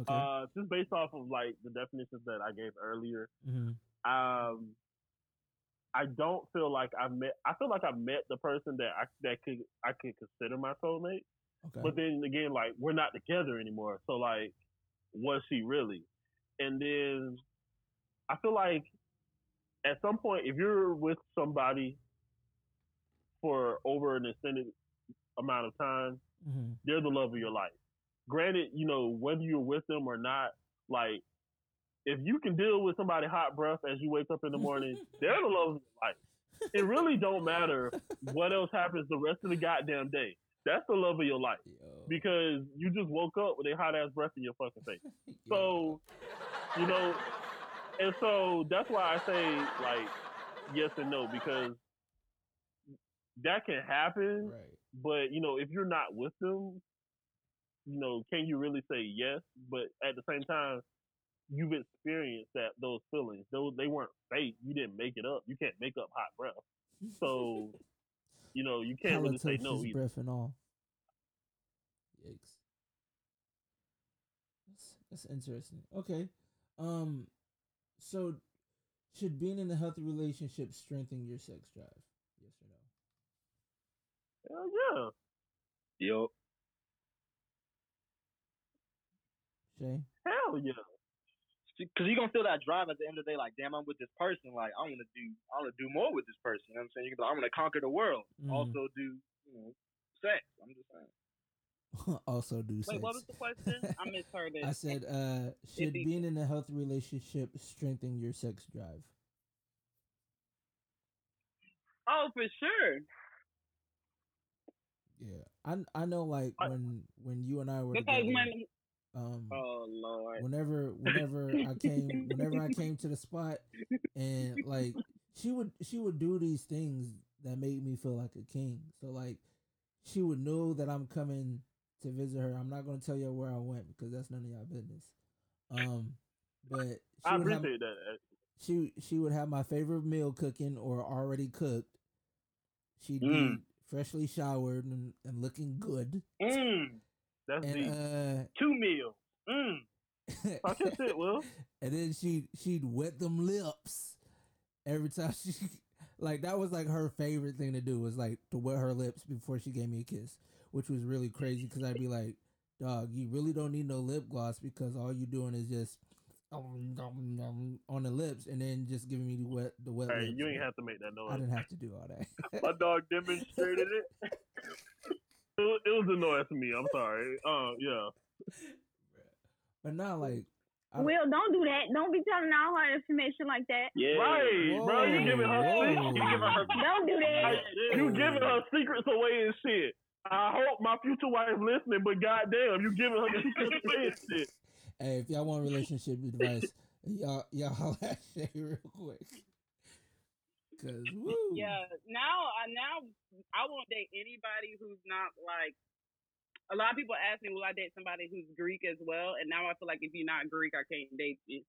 Okay. Uh, just based off of like the definitions that I gave earlier, hmm um, I don't feel like I've met. I feel like I've met the person that I that could I could consider my soulmate. Okay. But then again, like we're not together anymore. So like, was she really? And then I feel like at some point, if you're with somebody for over an extended amount of time, hmm they're the love of your life. Granted, you know, whether you're with them or not, like if you can deal with somebody hot breath as you wake up in the morning, they're the love of your life. It really don't matter what else happens the rest of the goddamn day. That's the love of your life Yo. because you just woke up with a hot ass breath in your fucking face. So, you know, and so that's why I say like yes and no because that can happen. right. But you know, if you're not with them, you know, can you really say yes? But at the same time, you've experienced that those feelings. Those they weren't fake. You didn't make it up. You can't make up hot breath. So, you know, you can't really say no either. breath and all. Yikes. That's, that's interesting. Okay. Um, so should being in a healthy relationship strengthen your sex drive? Yes or no? Hell yeah. Yo, Shay? Hell yeah. Because you're gonna feel that drive at the end of the day. Like, damn, I'm with this person. Like, I want to do, I want to do more with this person. You know what I'm saying? You can be like, I'm gonna conquer the world. Mhm. Also do, you know, sex. I'm just saying. also do sex. Wait, what was the question? I misheard it. I said, uh, should be- being in a healthy relationship strengthen your sex drive? oh, for sure. Yeah, I I know like when when you and I were Because together, when, um, oh lord, whenever whenever I came whenever I came to the spot and like she would she would do these things that made me feel like a king. So like she would know that I'm coming to visit her. I'm not gonna tell you where I went because that's none of y'all business. Um, but she I would have, that. she she would have my favorite meal cooking or already cooked. She'd Mm. be freshly showered and, and looking good. Mm, That's deep. Uh two meals. Mm. Talk your shit, Will. and then she she'd wet them lips every time she like that was like her favorite thing to do was like to wet her lips before she gave me a kiss, which was really crazy because I'd be like, dog, you really don't need no lip gloss because all you're doing is just on the lips and then just giving me the wet the wet Hey, lips. you ain't have to make that noise. I didn't have to do all that. My dog demonstrated it. It, was- it was annoying to me. I'm sorry. Uh, yeah. but not like I- Will, don't do that. Don't be telling all her information like that. Yeah. Right, bro. You Whoa, giving her secrets. You giving her. Don't do that. Like, you giving her secrets away and shit. I hope my future wife is listening, but goddamn, you giving her secrets away and shit. Hey, if y'all want relationship advice, y'all y'all holla at Shay real quick. Cause woo. yeah. Now, I now I won't date anybody who's not like. A lot of people ask me, will I date somebody who's Greek as well? And now I feel like if you're not Greek, I can't date you.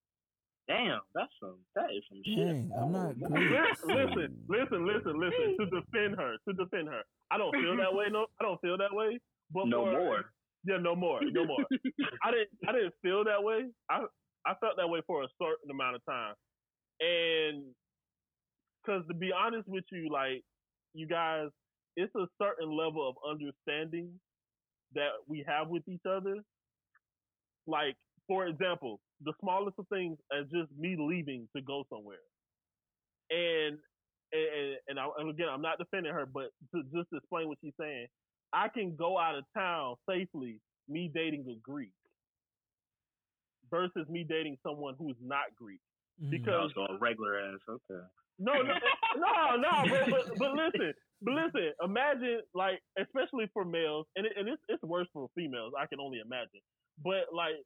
Damn, that's some. That is some shit. I'm not Greek. Listen, listen, listen, listen, listen. To defend her, to defend her. I don't feel that way. No, I don't feel that way. But No for- more. Yeah, no more, no more. I didn't, I didn't feel that way. I, I felt that way for a certain amount of time, and because to be honest with you, like you guys, it's a certain level of understanding that we have with each other. Like, for example, the smallest of things as just me leaving to go somewhere, and and and, I, and again, I'm not defending her, but to just explain what she's saying, I can go out of town safely, me dating a Greek, versus me dating someone who's not Greek. Mhm. because- Also a regular ass. Okay. No, no, no, no. But, but, but listen, but listen. Imagine like, especially for males, and it, and it's it's worse for females. I can only imagine. But like,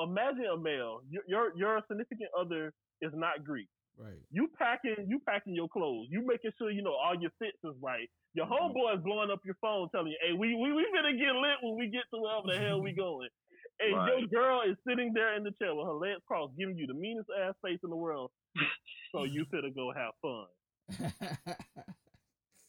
imagine a male. Your your, your significant other is not Greek. right. You packing, you packing your clothes. You making sure you know all your fits is right. Your Mhm. homeboy is blowing up your phone, telling you, "Hey, we we we finna get lit when we get to wherever the hell we going." And your girl is sitting there in the chair with her legs crossed, giving you the meanest ass face in the world. so you better go have fun.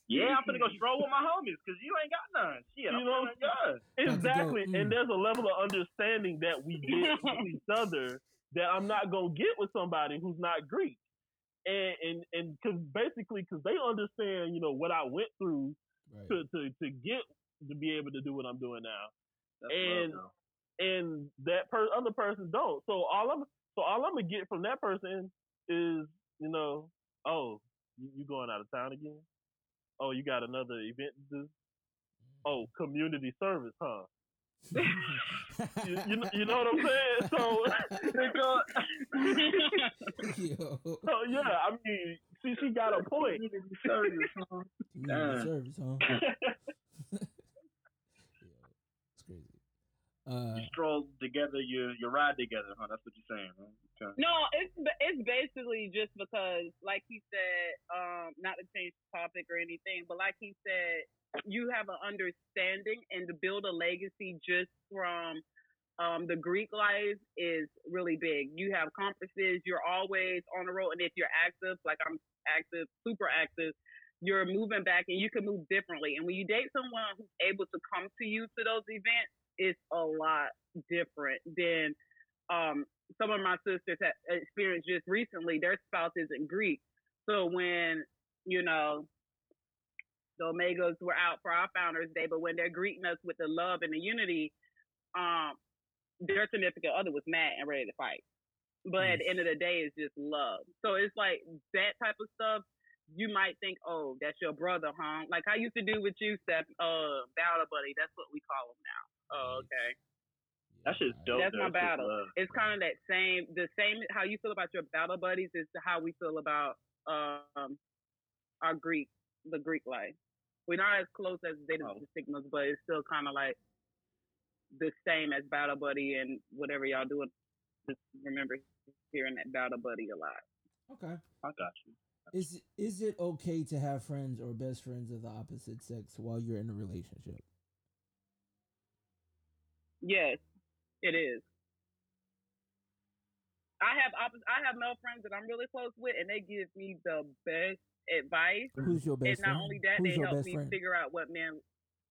Yeah, I'm gonna go stroll with my homies because you ain't got none. Shit, I'm You know? gonna go. About to go, Exactly. mm. And there's a level of understanding that we get with each other that I'm not gonna get with somebody who's not Greek. And and and because basically because they understand you know what I went through right. to, to to get to be able to do what I'm doing now, That's And- love, and that per- other person don't. So all I'm so all I'm gonna get from that person is you know, oh, you, you going out of town again? Oh, you got another event to do? Oh, mm-hmm. community service, huh? You, you, know, you know what I'm saying? So, they so yeah, I mean, she she got a point. Community service, huh? community service, huh? Yo, it's crazy. Uh, you stroll together, you you ride together, huh? That's what you're saying, right? Okay. No, it's it's basically just because, like he said, um, not to change the topic or anything, but like he said, you have an understanding and to build a legacy just from um, the Greek life is really big. You have conferences, you're always on the road, and if you're active, like I'm active, super active, you're moving back and you can move differently. And when you date someone who's able to come to you to those events, it's a lot different than um, some of my sisters have experienced just recently. Their spouse isn't Greek, so when you know the Omegas were out for our Founders Day, but when they're greeting us with the love and the unity, um, their significant other was mad and ready to fight. But at the end of the day, it's just love. So it's like that type of stuff. You might think, oh, that's your brother, huh? Like I used to do with you, Steph. Uh, battle buddy. That's what we call him now. Oh, okay. That shit's dope. That's my though. It's battle. love. It's kind of that same, the same. How you feel about your battle buddies is how we feel about um our Greek, the Greek life. We're not as close as they Oh. the signals, but it's still kind of like the same as battle buddy and whatever y'all doing. Just remember hearing that battle buddy a lot. okay. I got you. Is is it okay to have friends or best friends of the opposite sex while you're in a relationship? Yes, it is. I have oppos- I have male friends that I'm really close with, and they give me the best advice. Who's your best and not friend? only that, Who's they help me friend? figure out what men.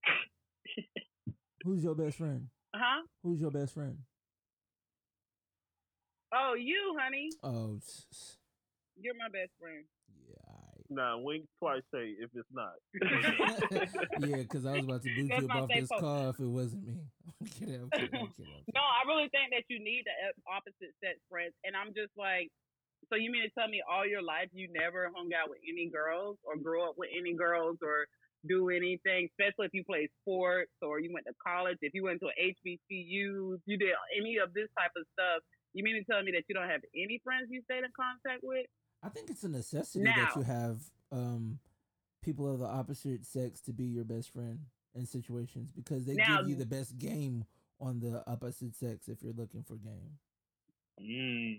Who's your best friend? Huh? Who's your best friend? Oh, you, honey. Oh, You're my best friend. Yeah, alright. Nah, wink twice, say if it's not. yeah, because I was about to boot you my off this post. call if it wasn't me. I'm kidding. I'm kidding. I'm kidding. I'm kidding. No, I really think that you need the opposite sex friends, and I'm just like, so you mean to tell me all your life you never hung out with any girls or grew up with any girls or do anything, especially if you play sports or you went to college, if you went to HBCU, you did any of this type of stuff. You mean to tell me that you don't have any friends you stayed in contact with? I think it's a necessity that you have um, people of the opposite sex to be your best friend in situations because they Now- give you the best game on the opposite sex if you're looking for game. Mm.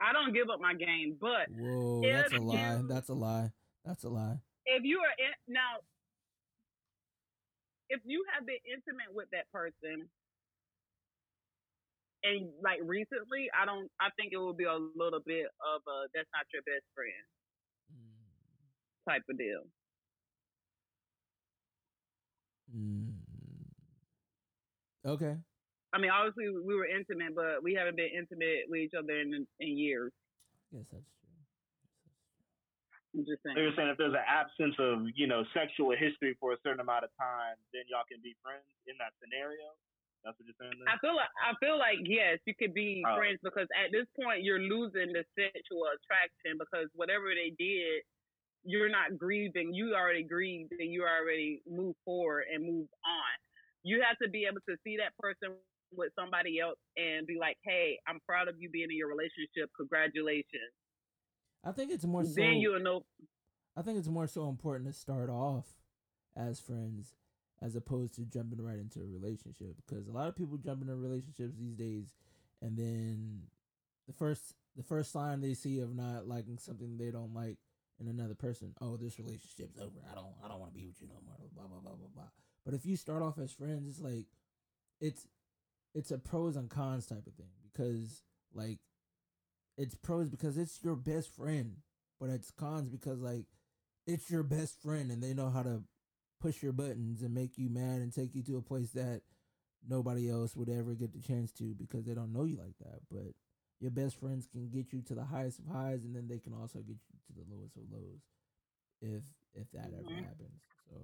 I don't give up my game, but Whoa, that's a lie. you- That's a lie. That's a lie. if you are in now if you have been intimate with that person and like recently i don't i think it will be a little bit of a that's not your best friend Mm. type of deal Mm. Okay. i mean obviously we were intimate but we haven't been intimate with each other in in years Guess that's true. i'm just saying So you're saying if there's an absence of, you know, sexual history for a certain amount of time, then y'all can be friends in that scenario? That's what you're saying I feel like I feel like yes, you could be Oh. friends because at this point you're losing the sexual attraction because whatever they did, you're not grieving. You already grieved and you already moved forward and moved on. You have to be able to see that person with somebody else and be like, "Hey, I'm proud of you being in your relationship. Congratulations." I think it's more so. then you'll know. I think it's more so important to start off as friends as opposed to jumping right into a relationship because a lot of people jump into relationships these days and then the first the first sign they see of not liking something they don't like in another person, oh this relationship's over. I don't I don't want to be with you no more. Blah blah blah blah blah. But if you start off as friends, it's like it's it's a pros and cons type of thing because like it's pros because it's your best friend, but it's cons because like it's your best friend and they know how to push your buttons and make you mad and take you to a place that nobody else would ever get the chance to because they don't know you like that. But your best friends can get you to the highest of highs and then they can also get you to the lowest of lows if if that ever Mhm. happens. So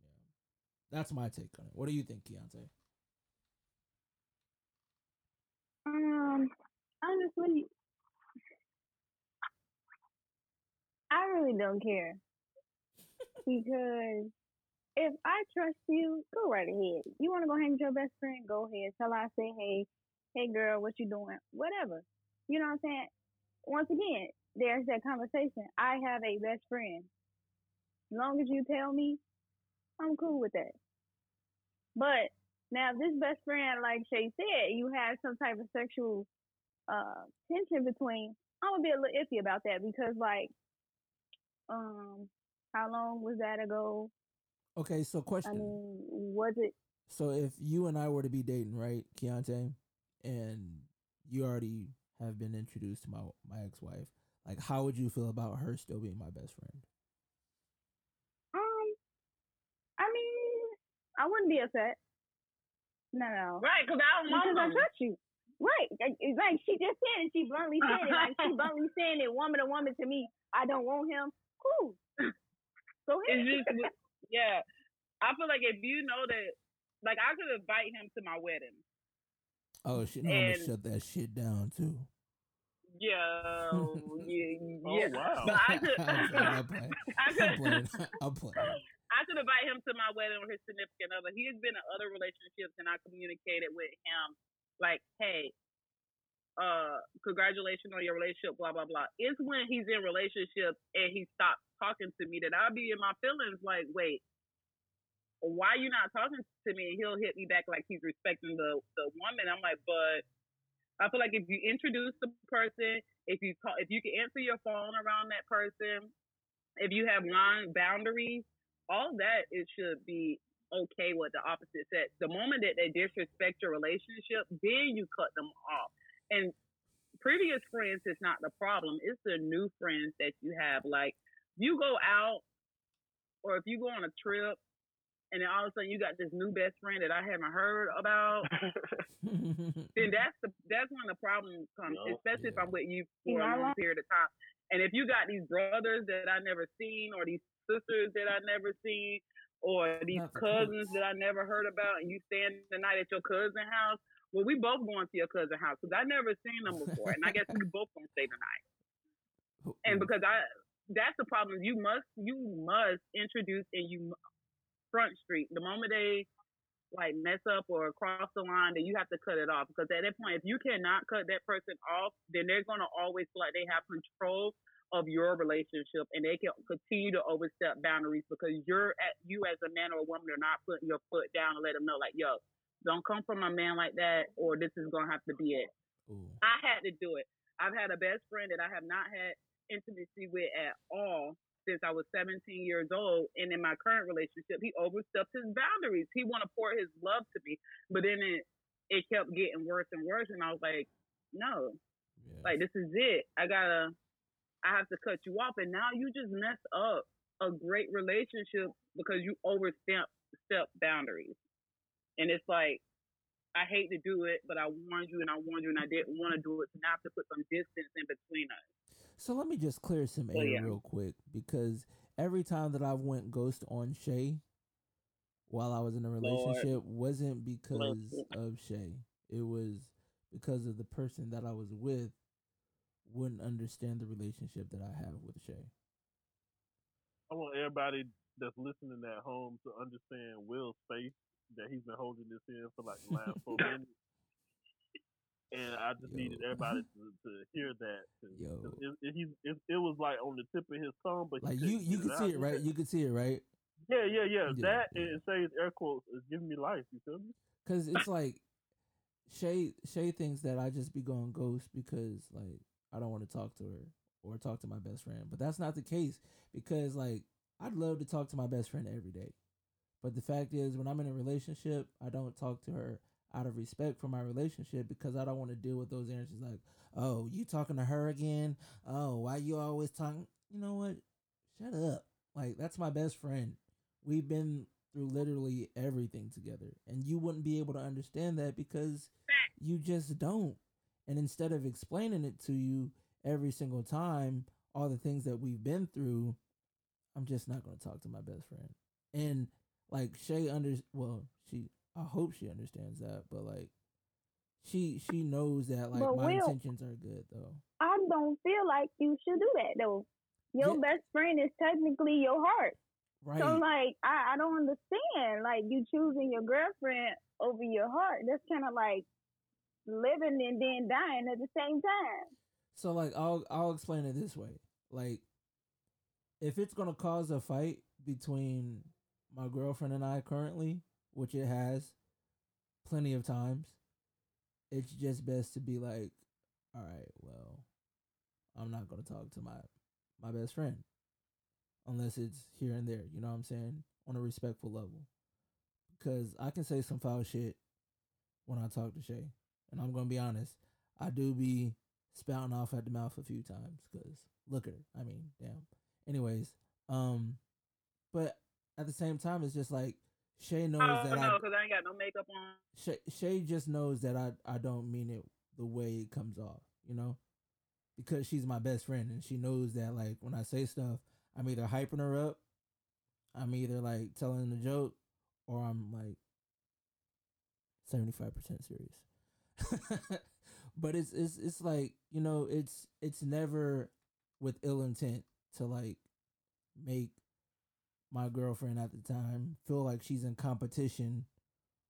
yeah. That's my take on it. What do you think, Keontae? Um, honestly, I really don't care because if I trust you, go right ahead. You want to go hang with your best friend? Go ahead. Tell her I say, hey, hey girl, what you doing? Whatever. You know what I'm saying? Once again, there's that conversation. I have a best friend. As long as you tell me, I'm cool with that. But now, if this best friend, like Shay said, you have some type of sexual uh, tension between, I'm gonna be a little iffy about that because, like, um, how long was that ago? Okay, so question. I mean, was it? So if you and I were to be dating, right, Keontae, and you already have been introduced to my my ex wife, like how would you feel about her still being my best friend? Um, I mean, I wouldn't be upset. No, no. Right, because I don't want Because I them. trust you. Right. Like, it's like she just said it. She bluntly said it. Like she bluntly saying it woman to woman to me. I don't want him. Cool. Go It's just, yeah. I feel like if you know that, like, I could invite him to my wedding. Oh shit, no, I'm gonna And- shut that shit down too. Yeah, yeah, Oh wow. But I could, I'm playing. I I'm playing. I'm playing. I could invite him to my wedding with his significant other. He has been in other relationships, and I communicated with him like, "Hey, uh, congratulations on your relationship." Blah blah blah. It's when he's in relationships and he stops talking to me that I'll be in my feelings. Like, wait, why you not talking to me? And he'll hit me back like he's respecting the the woman. I'm like, but I feel like if you introduce the person, if you call, if you can answer your phone around that person, if you have line boundaries, all that it should be okay with the opposite sex. The moment that they disrespect your relationship, then you cut them off. And previous friends is not the problem. It's the new friends that you have. Like you go out or if you go on a trip and then all of a sudden you got this new best friend that I haven't heard about, then that's the that's when the problem comes, Yup. especially if I'm with you You for a long period of time. And if you got these brothers that I never seen, or these sisters that I never seen, or these Not cousins cousins. that I never heard about, and you staying the night at your cousin's house, well, we both going to your cousin's house because I never seen them before, and I guess we both gonna stay the night. And because I, that's the problem. You must, you must introduce and you front street the moment they like mess up or cross the line, then you have to cut it off. Because at that point, if you cannot cut that person off, then they're gonna always feel like they have control of your relationship, and they can continue to overstep boundaries because you're at you as a man or a woman are not putting your foot down and let them know like, yo, don't come from a man like that, or this is gonna have to be it. Ooh. I had to do it. I've had a best friend that I have not had intimacy with at all since I was 17 years old. And in my current relationship, he overstepped his boundaries. He want to pour his love to me, but then it it kept getting worse and worse. And I was like, no, Yeah. like this is it. I gotta, I have to cut you off. And now you just mess up a great relationship because you overstep step boundaries. And it's like I hate to do it, but I warned you and I warned you and I didn't want to do it. So now I have to put some distance in between us. So let me just clear some air yeah. real quick because every time that I went ghost on Shay while I was in a relationship wasn't because it. of Shay. It was because of the person that I was with wouldn't understand the relationship that I have with Shay. I want everybody that's listening at home to understand Will's face that he's been holding this in for like the last four minutes. And I just needed everybody to, to hear that. 'cause- 'cause Yo. It, it, he's- it, it was like on the tip of his tongue, but Like you you can see it, right? You can see it, right? Yeah, yeah, yeah. Yeah, that yeah. and says air quotes is giving me life. You feel me? Cause it's like Shay Shay thinks that I just be going ghost because like I don't want to talk to her or talk to my best friend. But that's not the case because like I'd love to talk to my best friend every day. But the fact is when I'm in a relationship, I don't talk to her out of respect for my relationship because I don't want to deal with those energies like, "Oh, you talking to her again? Oh, why you always talking?" You know what? Shut up. Like that's my best friend. We've been through literally everything together. And you wouldn't be able to understand that because you just don't. And instead of explaining it to you every single time, all the things that we've been through, I'm just not going to talk to my best friend. And like Shay under well, she I hope she understands that, but like she she knows that like But my Will- intentions are good though. I don't feel like you should do that though. Your Yeah. best friend is technically your heart. Right. So like I, I don't understand. Like you choosing your girlfriend over your heart. That's kinda like living and then dying at the same time. So like I'll I'll explain it this way. Like if it's gonna cause a fight between my girlfriend and I currently, which it has plenty of times, it's just best to be like, all right, well, I'm not gonna talk to my my best friend unless it's here and there. You know what I'm saying? On a respectful level, because I can say some foul shit when I talk to Shay, and I'm gonna be honest. I do be spouting off at the mouth a few times because look at her. I mean, damn. Anyways, um, but at the same time, it's just like Shay knows Oh that no, I because I ain't got no makeup on. Shay, Shay just knows that I I don't mean it the way it comes off, you know, because she's my best friend and she knows that like when I say stuff, I'm either hyping her up, I'm either like telling a joke, or I'm like seventy five percent serious. but it's it's it's like you know it's it's never with ill intent to like make my girlfriend at the time feel like she's in competition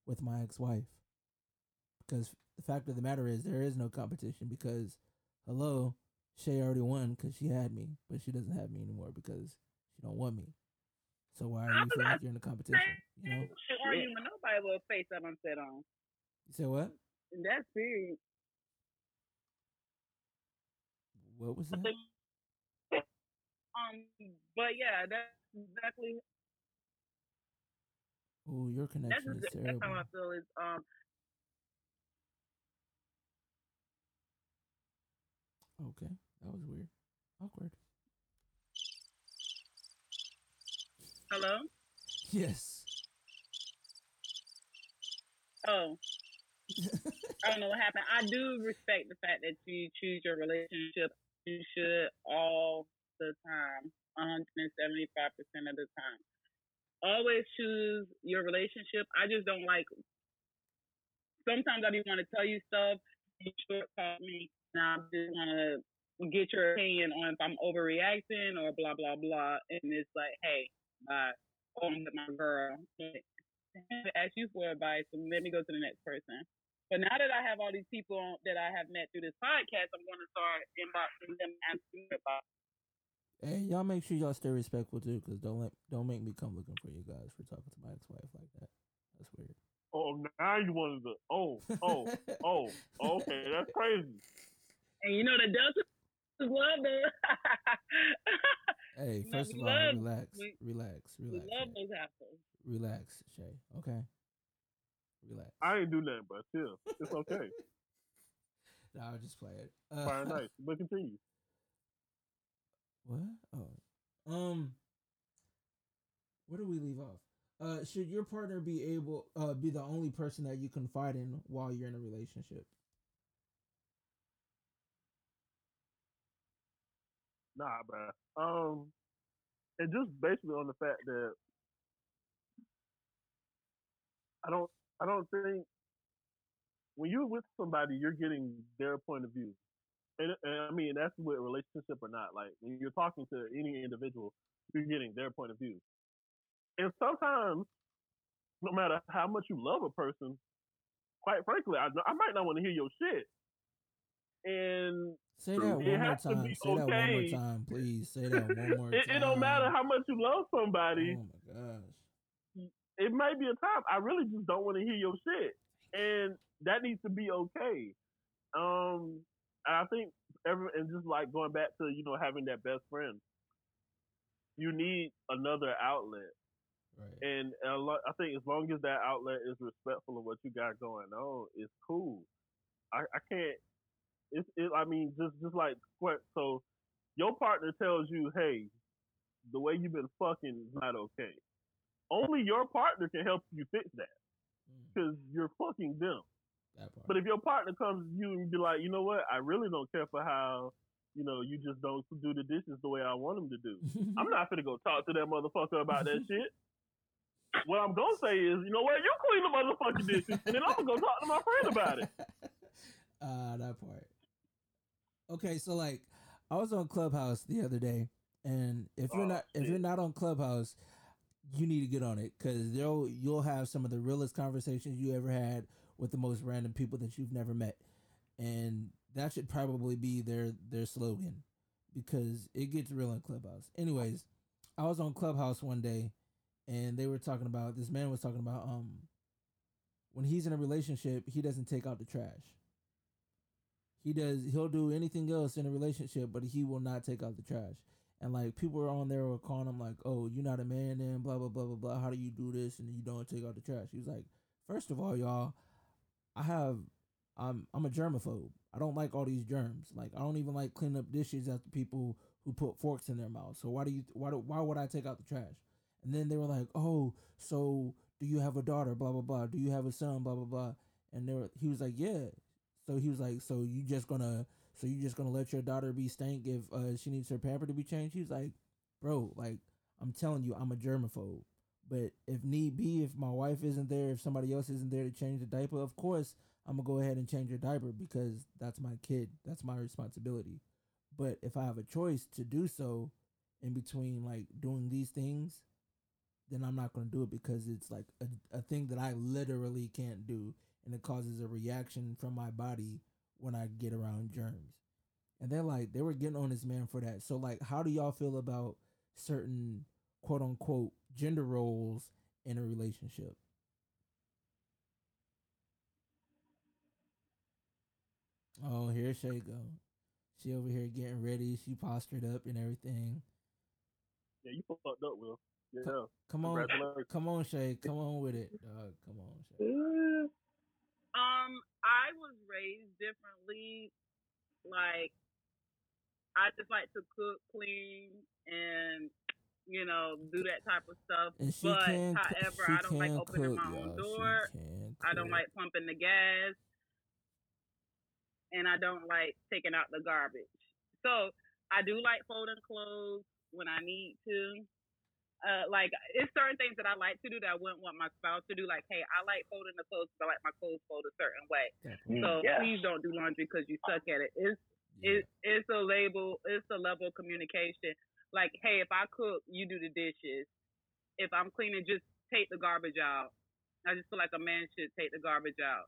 with my ex-wife. Because the fact of the matter is there is no competition because hello shay already won because she had me but she doesn't have me anymore because she don't want me. So why are you was feel about like you're in a competition you know? Shit, argue with nobody will face that I'm set on. you say what? That's period. what was that? Um, but yeah, that's exactly oh your that's connection is exa- that's terrible how I feel. Is um, okay that was weird awkward hello. yes Oh, I don't know what happened. I do respect the fact that you choose your relationship. You should all the time, 175% of the time. Always choose your relationship. I just don't like. Sometimes I do want to tell you stuff. You shortcut me, and I just want to get your opinion on if I'm overreacting or blah blah blah. And it's like, hey, bye. Oh, I'm with my girl. ask you for advice, so let me go to the next person. But now that I have all these people that I have met through this podcast, I'm going to start inboxing them and asking about. Hey, y'all make sure y'all stay respectful too, cause don't let don't make me come looking for you guys for talking to my ex-wife like that. That's weird. Oh, now you wanted to. Oh, oh, oh. Okay, that's crazy. And you know the Delta is love though. Hey, first of all, love- relax, relax, relax, love Shay. those assholes. relax, Shay. Okay, relax. I ain't do nothing, but still, it's okay. no, I'll just play it. Uh, Fire nice, but continue. What? Oh, um, where do we leave off? Uh, should your partner be able, uh, be the only person that you confide in while you're in a relationship? Nah, bruh. Um, and just basically on the fact that I don't, I don't think when you're with somebody, you're getting their point of view. And, and I mean, that's with relationship or not. Like when you're talking to any individual, you're getting their point of view. And sometimes, no matter how much you love a person, quite frankly, I, I might not want to hear your shit. And Say that one more time. Say that one more time, please. Say that one more it, time. it don't matter how much you love somebody. Oh my gosh. it may be a time I really just don't want to hear your shit, and that needs to be okay. Um, I think every and just like going back to you know having that best friend, you need another outlet, Right. and a lot, I think as long as that outlet is respectful of what you got going on, it's cool. I, I can't. It's it, I mean just just like so your partner tells you, hey, the way you've been fucking is not okay. Only your partner can help you fix that Mm, because you're fucking them. That part. But if your partner comes to you and be like, you know what, I really don't care for how, you know, you just don't do the dishes the way I want them to do. I'm not gonna go talk to that motherfucker about that shit. what I'm gonna say is, you know what? You clean the motherfucking dishes, and then I'm gonna go talk to my friend about it. uh, that part. Okay, so like, I was on Clubhouse the other day, and if you're Oh, not if you're not on Clubhouse, you need to get on it because you'll you'll have some of the realest conversations you ever had with the most random people that you've never met, and that should probably be their their slogan because it gets real in Clubhouse. Anyways, I was on Clubhouse one day, and they were talking about this man was talking about um when he's in a relationship, he doesn't take out the trash. He does. He'll do anything else in a relationship, but he will not take out the trash. And like people are on there were calling him like, "Oh, you're not a man, then blah blah blah blah blah. How do you do this and you don't take out the trash?" He was like, first of all, y'all, I have, I'm I'm a germaphobe. I don't like all these germs. Like I don't even like cleaning up dishes after people who put forks in their mouth. So why do you why do, why would I take out the trash? And then they were like, "Oh, so do you have a daughter? Blah blah blah. Do you have a son? Blah blah blah." And they were, he was like, "Yeah." So he was like, "So you just gonna so you just gonna let your daughter be stank if uh, she needs her pamper to be changed?" He was like, "Bro, like I'm telling you, I'm a germaphobe. But if need be, if my wife isn't there, if somebody else isn't there to change the diaper, of course I'm gonna go ahead and change her diaper because that's my kid. That's my responsibility. But if I have a choice to do so in between like doing these things, then I'm not gonna do it because it's like a, a thing that I literally can't do and it causes a reaction from my body when I get around germs. And they're like, they were getting on this man for that. So like, how do y'all feel about certain quote unquote gender roles in a relationship? Oh, here Shay go. She over here getting ready. She postured up and everything. Yeah, you fucked up, Will. Yeah. Come on, come on, Shay. Come on with it, dog. Come on, Shay. Um, I was raised differently. Like, I just like to cook, clean, and you know, do that type of stuff. And she but can, co- however, she I don't like can opening cook, my own y'all. door. I don't like pumping the gas, and I don't like taking out the garbage. So I do like folding clothes when I need to. Uh, like it's certain things that I like to do that I wouldn't want my spouse to do. Like, hey, I like folding the clothes because I like my clothes folded a certain way. That So yeah. please don't do laundry because you suck at it. It's Yeah. it, it's a label. It's a level of communication. Like, hey, if I cook, you do the dishes. If I'm cleaning, just take the garbage out. I just feel like a man should take the garbage out.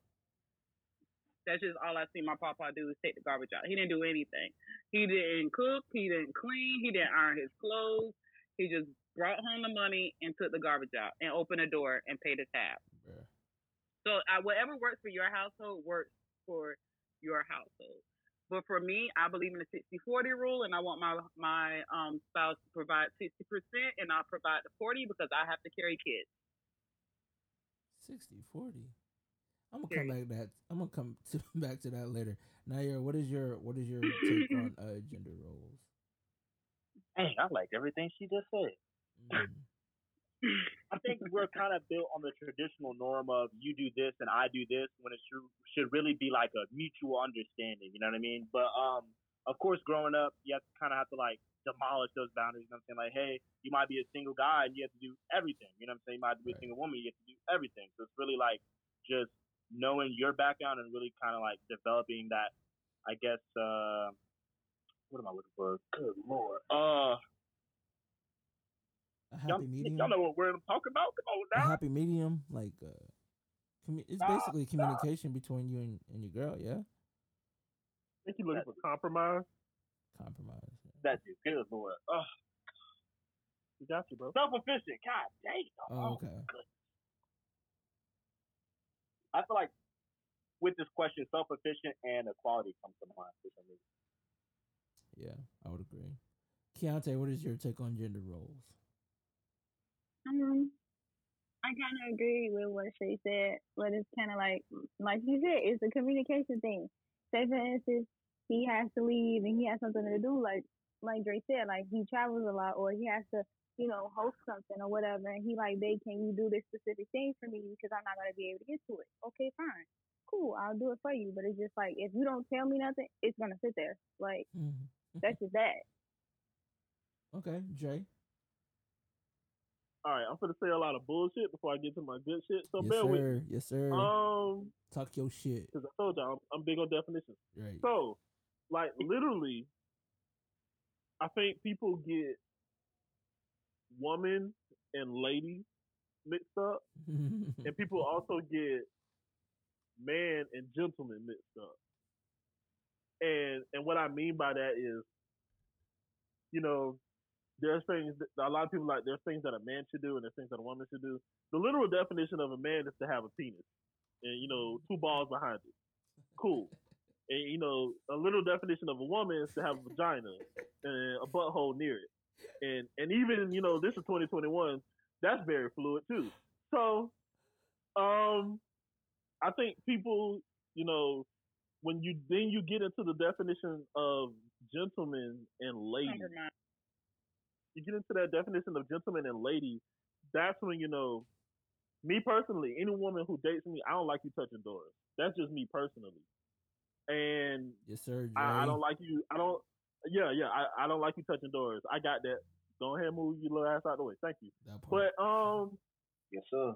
That's just all I see my papa do is take the garbage out. He didn't do anything. He didn't cook. He didn't clean. He didn't iron his clothes. He just brought home the money and took the garbage out and opened the door and paid the tab. Bruh. So uh, whatever works for your household works for your household. But for me, I believe in the 60-40 rule, and I want my my um, spouse to provide 60%, and I'll provide the 40 because I have to carry kids. 60 40 i'm gonna come back that i'm gonna come to, back to that later. Nair what is your what is your take on uh gender roles? Dang, I like everything she just said. Mm, I think we're kind of built on the traditional norm of you do this and I do this when it should should really be like a mutual understanding. You know what I mean? But um, of course, growing up, you have to kind of have to like demolish those boundaries. You know what I'm saying? Like, hey, you might be a single guy and you have to do everything. You know what I'm saying? You might be a single woman, you have to do everything. So it's really like just knowing your background and really kind of like developing that. I guess. uh what am I looking for? Good lord. Uh, a y'all, happy medium y'all know what we're talking about. Come on a happy medium like uh commu- it's Nah, basically communication between you and, and your girl yeah I think you're looking for compromise. compromise yeah. That's it. Good lord. Ugh. We got you, bro. self-efficient. God dang. oh okay I feel like with this question, self-efficient and equality comes to mind for some reason. yeah i would agree Keontae, what is your take on gender roles Um, I kind of agree with what Shay said, but it's kind of like, like you said, it's a communication thing. Say for instance, he has to leave and he has something to do, like like Dre said, like he travels a lot or he has to, you know, host something or whatever, and he like, babe, can you do this specific thing for me because I'm not gonna be able to get to it. Okay, fine, cool, I'll do it for you. But it's just like if you don't tell me nothing, it's gonna sit there. Like Mhm. that's just that. okay jay All right, I'm gonna say a lot of bullshit before I get to my good shit. So yes, bear sir. with me. Yes, sir. Um, Talk your shit. because I told y'all I'm, I'm big on definitions. Right. So, like literally, I think people get woman and lady mixed up, and people also get man and gentleman mixed up. And and what I mean by that is, you know, there's things that a lot of people like there's things that a man should do and there's things that a woman should do. The literal definition of a man is to have a penis and you know two balls behind it. Cool. And you know a little definition of a woman is to have a vagina and a butthole near it. And and even you know this is 2021. That's very fluid too. So, um, I think people, you know, when you then you get into the definition of gentleman and lady, Compromise. You get into that definition of gentleman and lady, that's when you know, me personally, any woman who dates me, I don't like you touching doors. That's just me personally. And yes, sir. I, I don't like you. I don't. Yeah, yeah. I, I don't like you touching doors. I got that. Go ahead, move your little ass out the way. Thank you. that part. But um, Yes, sir.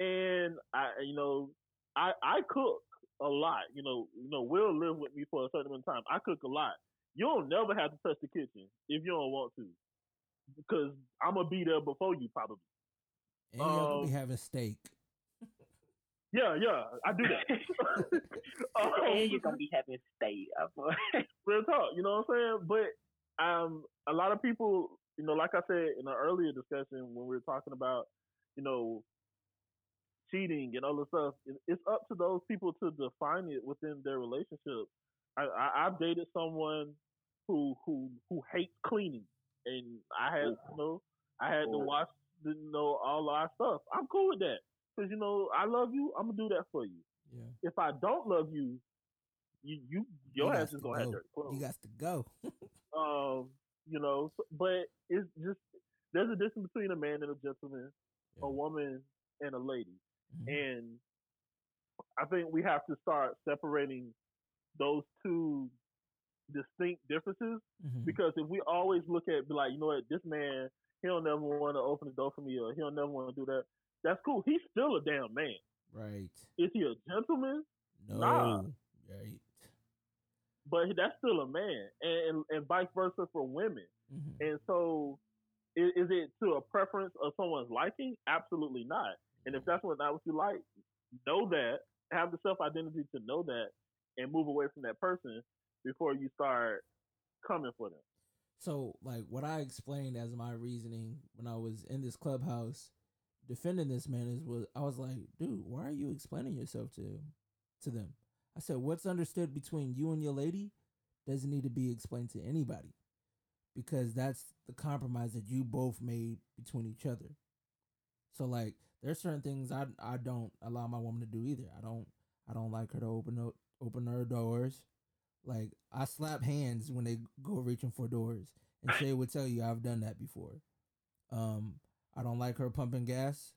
and I, you know, I I cook a lot. You know, you know, Will live with me for a certain amount of time. I cook a lot. You don't never have to touch the kitchen if you don't want to, because I'm gonna be there before you probably. and y'all could be um, having steak. Yeah, yeah, I do that. um, and you're gonna be having steak. real talk, you know what I'm saying? But um, a lot of people, you know, like I said in an earlier discussion when we were talking about, you know, cheating and all this stuff, it's up to those people to define it within their relationship. I, I I've dated someone who who who hates cleaning, and I had you know I had to watch wash you know all our stuff. I'm cool with that because you know I love you. I'm gonna do that for you. Yeah. If I don't love you, you you your You ass is gonna have go. dirty clothes. You got to go. Um, you know, so- but it's just there's a difference between a man and a gentleman, Yeah. a woman and a lady, Mhm. and I think we have to start separating those two distinct differences Mhm. because if we always look at be like, you know what, this man he'll never want to open the door for me or he'll never want to do that. That's cool. He's still a damn man. Right. Is he a gentleman? No. Nah. Right. But that's still a man, and and, and vice versa for women. Mhm. And so, is, is it to a preference of someone's liking? Absolutely not. And if that's what not what you like, know that, have the self identity to know that, and move away from that person before you start coming for them. So, like, what I explained as my reasoning when I was in this clubhouse defending this man is was I was like, dude, why are you explaining yourself to to them? I said, what's understood between you and your lady doesn't need to be explained to anybody because that's the compromise that you both made between each other. So, like, there's certain things I I don't allow my woman to do either. I don't I don't like her to open up, open her doors. Like I slap hands when they go reaching for doors, and Shay would tell you I've done that before. Um, I don't like her pumping gas.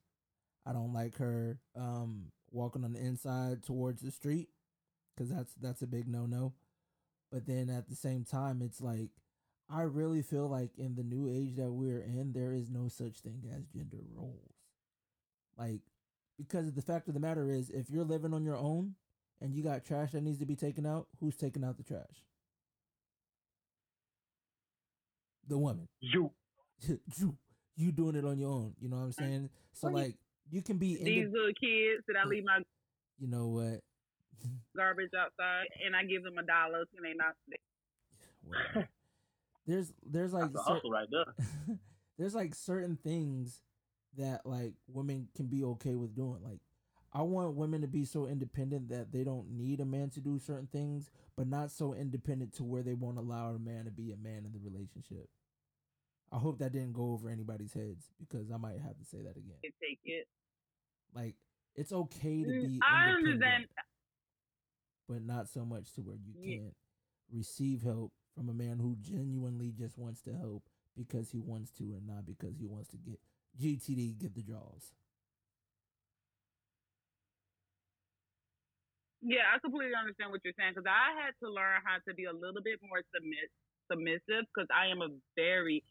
I don't like her um walking on the inside towards the street, because that's that's a big no no. But then at the same time, it's like I really feel like in the new age that we're in, there is no such thing as gender roles. Like, because the fact of the matter is, if you're living on your own and you got trash that needs to be taken out, who's taking out the trash? The woman. You. you you doing it on your own. You know what I'm saying? So Well, like you can be These inde- little kids that I leave my you know what? garbage outside and I give them a dollar and they not Whatever. There's there's like That's a cer- right there. there's like certain things that like women can be okay with doing. Like I want women to be so independent that they don't need a man to do certain things, but not so independent to where they won't allow a man to be a man in the relationship. I hope that didn't go over anybody's heads because I might have to say that again. take it. Like it's okay to Mm, be I understand. but not so much to where you Yeah. can't receive help from a man who genuinely just wants to help because he wants to and not because he wants to get GTD get the draws. Yeah, I completely understand what you're saying because I had to learn how to be a little bit more submit, submissive because I am a very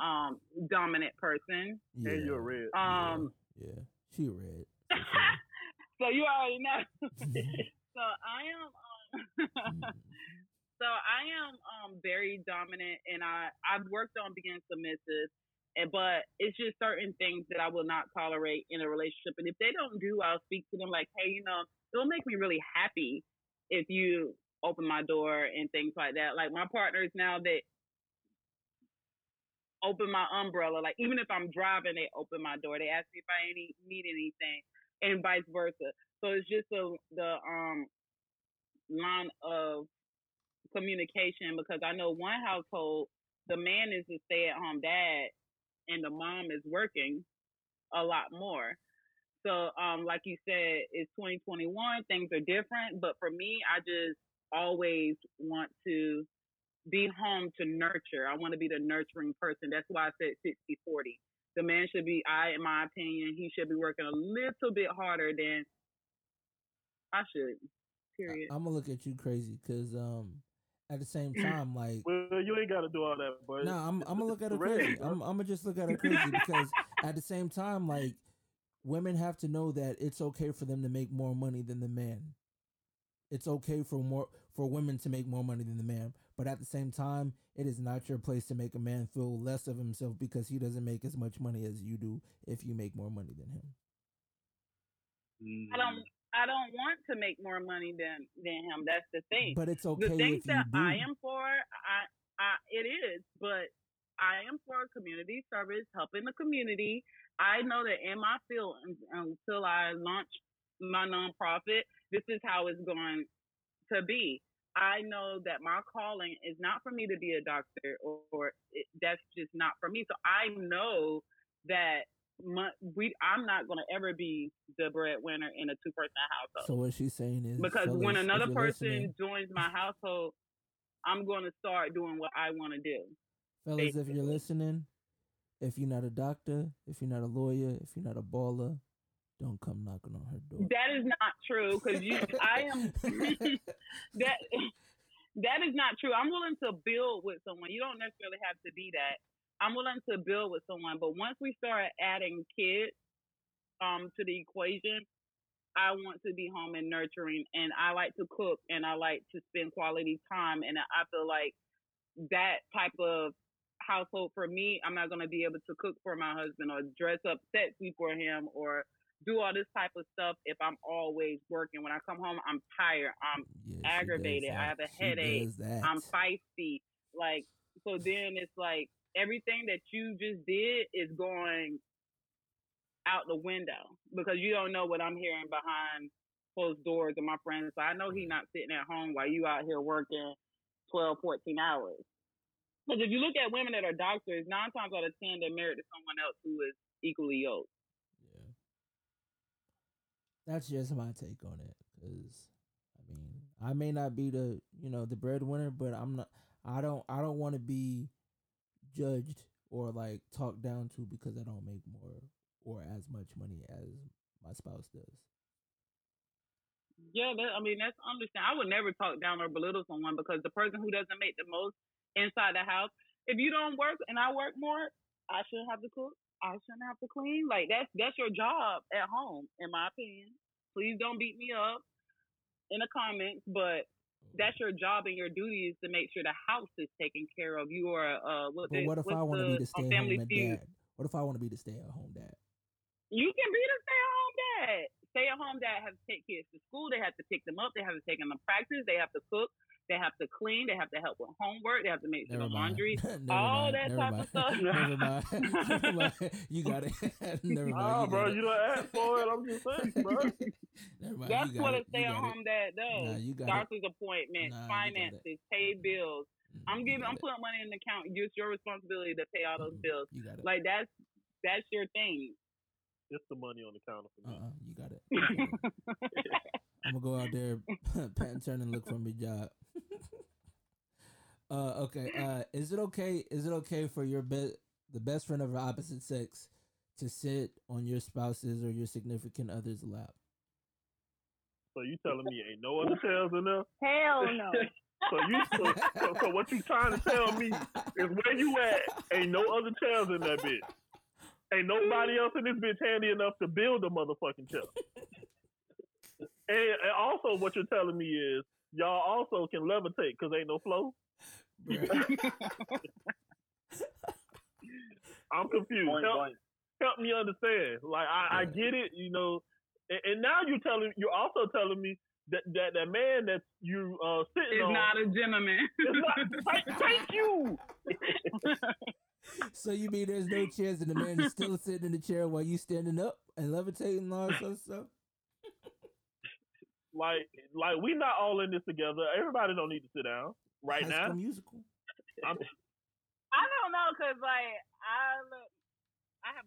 um dominant person. Yeah. And you're red. Um, yeah. She red. sure. so you already know. so I am. Um, Mm. so I am um very dominant, and I I've worked on being submissive. And, but it's just certain things that I will not tolerate in a relationship. And if they don't do, I'll speak to them like, hey, you know, it'll make me really happy if you open my door and things like that. Like my partners now that open my umbrella, like even if I'm driving, they open my door. They ask me if I any need anything, and vice versa. So it's just the the um line of communication because I know one household, the man is a stay at home dad, and the mom is working a lot more. So, um, like you said, it's 2021. Things are different, but for me, I just always want to be home to nurture. I want to be the nurturing person. That's why I said 60 40. The man should be, I, in my opinion, he should be working a little bit harder than I should. Period. I'm gonna look at you crazy because um, at the same time, like, Well, you ain't got to do all that, but no, I'm I'm gonna look at her crazy. I'm I'm gonna just look at her crazy because at the same time, like, women have to know that it's okay for them to make more money than the man. It's okay for more for women to make more money than the man, but at the same time, it is not your place to make a man feel less of himself because he doesn't make as much money as you do if you make more money than him. Mm-hmm. I don't. I don't want to make more money than than him. That's the thing. But it's okay the if things you that do. I am for, I, I, it is, but I am for community service, helping the community. I know that in my field, until I launch my nonprofit, this is how it's going to be. I know that my calling is not for me to be a doctor, or, or it, that's just not for me. So I know that my, we, I'm not going to ever be the breadwinner in a two person household So what she's saying is because fellas, when another person listening- joins my household, I'm going to start doing what I want to do. fellas, if you're listening, if you're not a doctor, if you're not a lawyer, if you're not a baller, don't come knocking on her door. That is not true because you, I am that. That is not true. I'm willing to build with someone. You don't necessarily have to be that. I'm willing to build with someone, but once we start adding kids um to the equation, I want to be home and nurturing, and I like to cook, and I like to spend quality time, and I feel like that type of household for me, I'm not going to be able to cook for my husband or dress up sexy for him or do all this type of stuff if I'm always working. When I come home, I'm tired. I'm Yeah, aggravated. I have a She headache. I'm feisty. Like so then it's like everything that you just did is going out the window because you don't know what I'm hearing behind closed doors of my friends. So I know he not sitting at home while you out here working 12, 14 hours. Because if you look at women that are doctors, nine times out of ten they're married to someone else who is equally yoked. Yeah. That's just my take on it. Cause I mean, I may not be the you know the breadwinner, but I'm not. I don't. I don't want to be judged or like talked down to because I don't make more or as much money as my spouse does. Yeah, that, I mean that's understand. I would never talk down or belittle someone because the person who doesn't make the most inside the house, if you don't work and I work more, I shouldn't have to cook. I shouldn't have to clean. Like that's that's your job at home, in my opinion. Please don't beat me up in the comments, but that's your job and your duty is to make sure the house is taken care of. You are uh what But what if I want to be the stay at home dad? What if I want to be the stay at home dad? You can be the stay at home dad. Stay at home dad have to take kids to school. They have to pick them up. They have to take them to practice. They have to cook. They have to clean. They have to help with homework. They have to make sure the laundry. All mind. that Never type of mind. stuff. Never mind. Never mind. You got it. Never mind. Nah, you bro, it. you don't ask for it. I'm just saying, bro. Never mind. That's you got what it. a stay at home dad does. Nah, you got. Doctor's appointments, Nah, you got it. finances, pay bills. Mm, I'm giving. I'm it. putting money in the account. It's your responsibility to pay all those Mm, bills. You got it. Like that's that's your thing. It's the money on the counter for me. Uh-uh, you got it. You got it. I'm gonna go out there, pat and turn and look for me job. uh, okay. Uh, is it okay? Is it okay for your be- the best friend of the opposite sex to sit on your spouse's or your significant other's lap? So you telling me ain't no other tails in there? Hell no. So you so, so, so what you trying to tell me is where you at? Ain't no other chairs in that bitch. Ain't nobody else in this bitch handy enough to build a motherfucking chair. And, and also, what you're telling me is y'all also can levitate because ain't no flow. I'm confused. Point Help, blank. help me understand. Like I, I get it, you know. And, and now you're telling you're also telling me that that, that man that you uh sitting It's on not a gentleman. not thank, thank you. So you mean there's no chance that the man is still sitting in the chair while you standing up and levitating and all that other stuff? Like like we not all in this together. Everybody don't need to sit down right High now. School musical. I'm, I don't know, cause like I look, I have.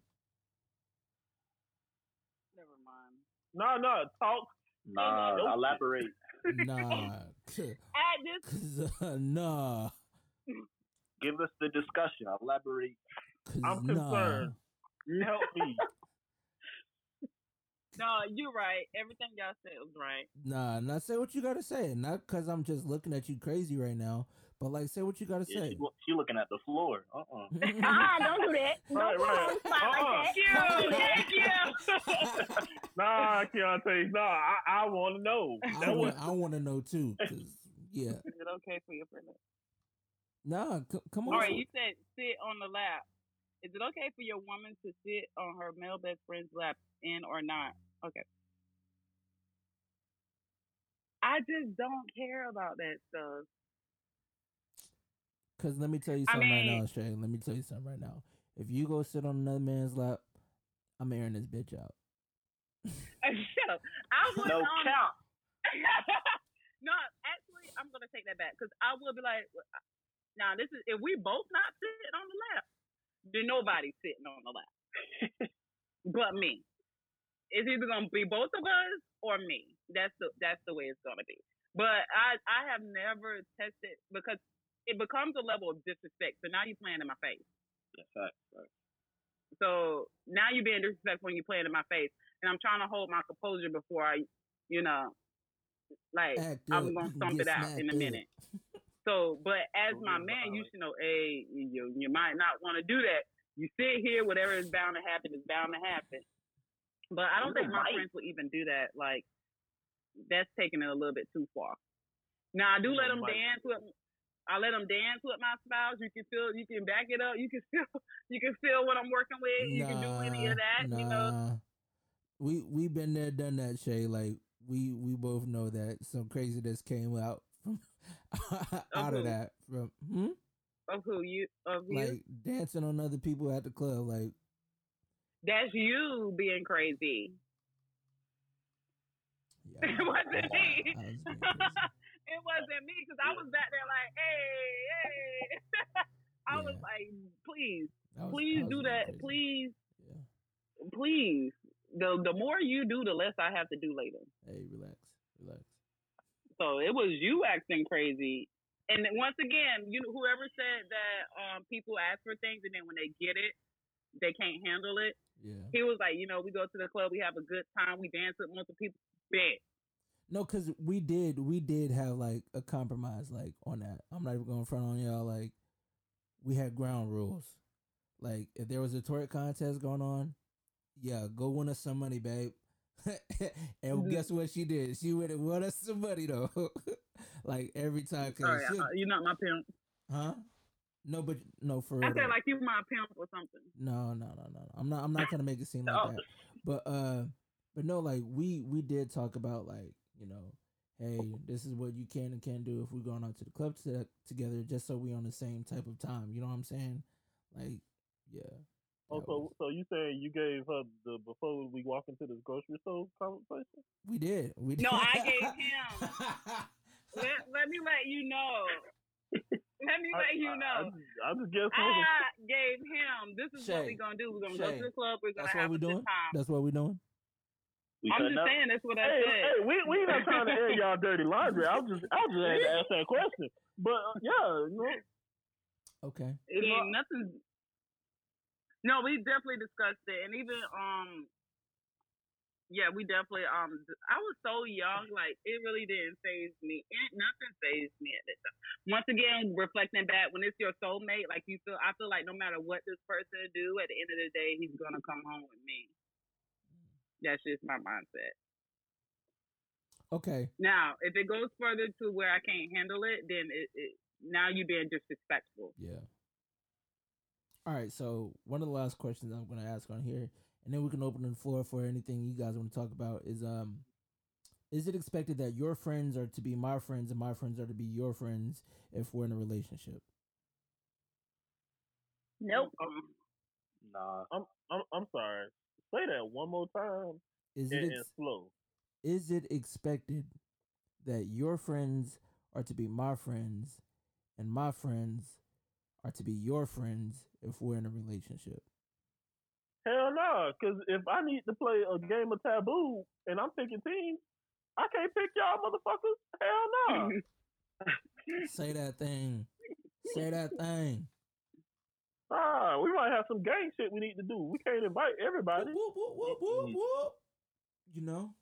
Never mind. no, no, talk. Nah, Nope. elaborate. Nah, At this, uh, nah, Give us the discussion. Elaborate. I'm nah. concerned. Help me. No, you're right. Everything y'all said was right. Nah, not say what you gotta say. Not cause I'm just looking at you crazy right now, but like say what you gotta Yeah, say. she, she looking at the floor. Uh-uh. Ah, don't do that. Right, Don't right. put on the spot Uh-uh. like Thank that. you. Don't do that. Thank you. Nah, Keontae, nah, I, I want to know. I was want, I want to know too. Cause yeah, Is it okay for your friend? nah, c- come on. All right, you said sit on the lap. Is it okay for your woman to sit on her male best friend's lap, in or not? Okay. I just don't care about that stuff. Cause let me tell you I something right now, Shay. Let me tell you something right now. If you go sit on another man's lap, I'm airing this bitch out. Shut up. I would. No um, count. no, actually, I'm gonna take that back because I will be like, well, now this is if we both not sitting on the lap, then nobody's sitting on the lap, but me. It's either gonna be both of us or me. That's the that's the way it's gonna be. But I I have never tested because it becomes a level of disrespect. So now you're playing in my face. Yeah, facts, facts. So now you're being disrespectful when you're playing in my face, and I'm trying to hold my composure before I, you know, like I'm gonna you stomp it out in a minute. So, but as my man, you should know, hey, you you might not want to do that. You sit here, whatever is bound to happen is bound to happen. But I don't You're think my right. friends would even do that. Like, that's taking it a little bit too far. Now I do let You're them right. dance with. I let them dance with my spouse. You can feel, you can back it up. You can feel, you can feel what I'm working with. You can do any of that. Nah, You know, we we been there, done that, Shay. Like we we both know that some craziness came out from out who? of that from hmm? of who you, of you. like dancing on other people at the club. Like That's you being crazy. yeah, It wasn't me. I was crazy. it wasn't me because I was back there like, hey, hey. I was like, please, was- please do that. crazy. Please, Yeah. please. The the more you do, the less I have to do later. Hey, relax, relax. So it was you acting crazy. And once again, you know, whoever said that um, people ask for things and then when they get it, they can't handle it. Yeah. He was like, you know, we go to the club, we have a good time, we dance with multiple people. Bet. No, cause we did we did have like a compromise like on that. I'm not even going front on y'all. Like we had ground rules. Like if there was a twerk contest going on, yeah, go win us some money, babe. and Mhm. guess what she did? She went and won us some money though. like every time, Sorry, she- uh, you're not my parent, huh? No, but no for real. I said like you my pimp or something. No, no, no, no. no. I'm not. I'm not trying to make it seem like Oh. that. But uh, but no, like we we did talk about like you know, hey, this is what you can and can't do if we're going out to the club to, together, just so we on the same type of time. You know what I'm saying? Like, yeah. Oh, so was- so you saying you gave her the before we walk into this grocery store conversation? we did. We did. No, I gave him. Let, let me let you know. Let me let you I, know. just, I just guess. I gave him. This is what Shay, we're gonna do. We're gonna go Shay, to the club. We're gonna That's what have we a doing. good time. That's what we doing. We I'm just up. saying that's what I hey, said. hey, we we not trying to air y'all dirty laundry. I was just I was just had to ask that question. But uh, yeah, you know, Okay. It ain't nothing. No, we definitely discussed it, and even um, yeah, we definitely. Um, I was so young, like it really didn't phase me. It, nothing phased me at that time. Once again, reflecting back, when it's your soulmate, like you feel, I feel like no matter what this person do, at the end of the day, he's gonna come home with me. That's just my mindset. Okay. Now, if it goes further to where I can't handle it, then it, it now you're being disrespectful. Yeah. All right. So one of the last questions I'm going to ask on here, and then we can open the floor for anything you guys want to talk about. Is um, is it expected that your friends are to be my friends and my friends are to be your friends if we're in a relationship? Nope. Um, Nah. I'm I'm I'm sorry. Say that one more time Is and, it ex- slow. is it expected that your friends are to be my friends and my friends are to be your friends if we're in a relationship? Hell no, because if I need to play a game of taboo and I'm picking teams, I can't pick y'all motherfuckers. Hell no. Say that thing. Say that thing. ah, we might have some gang shit we need to do. We can't invite everybody. Whoop, whoop, whoop, whoop, whoop. You know,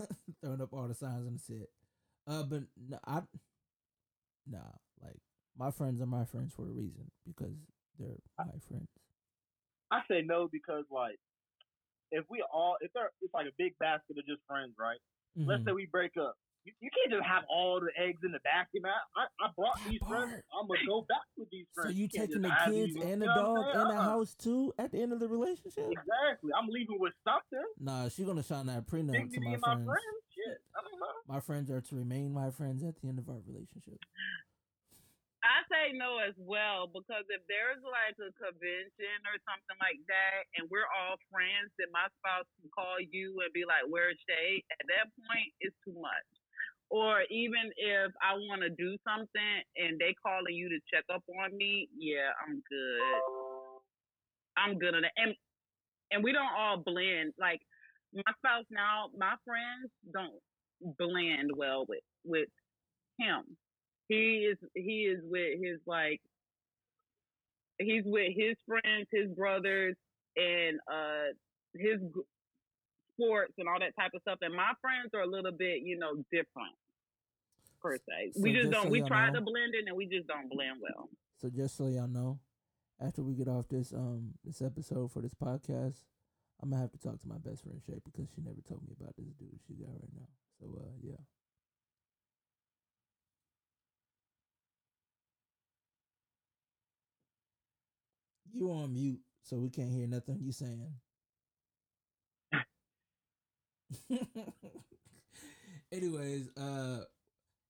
throwing up all the signs on the set. Uh, but no, I, nah, like my friends are my friends for a reason because they're my friends. I say no because like if we all if they're it's like a big basket of just friends, right? Let's Mhm. say we break up. You, you can't just have all the eggs in the basket, man. I, I brought these friends. I'm gonna go back with these friends. So friends. you taking the kids these- and the you dog saying? the Uh-uh. house too at the end of the relationship? Exactly. I'm leaving with something. Nah, she gonna sign that prenup to my in my friends. friends. Shit. I don't know. My friends are to remain my friends at the end of our relationship. I say no as well because if there's like a convention or something like that, and we're all friends, then my spouse can call you and be like, "Where's Shay?" At that point, it's too much. Or even if I want to do something and they calling you to check up on me, yeah, I'm good. I'm good on it. And and we don't all blend. Like my spouse now, my friends don't blend well with with him. He is he is with his like he's with his friends, his brothers, and uh his g- sports and all that type of stuff. And my friends are a little bit, you know, different per se. So we just just don't. so we try know- to blend in, and we just don't blend well. So just so y'all know, after we get off this um this episode for this podcast, I'm gonna have to talk to my best friend Shay because she never told me about this dude she got right now. So uh yeah. You on mute, so we can't hear nothing you saying. Anyways, uh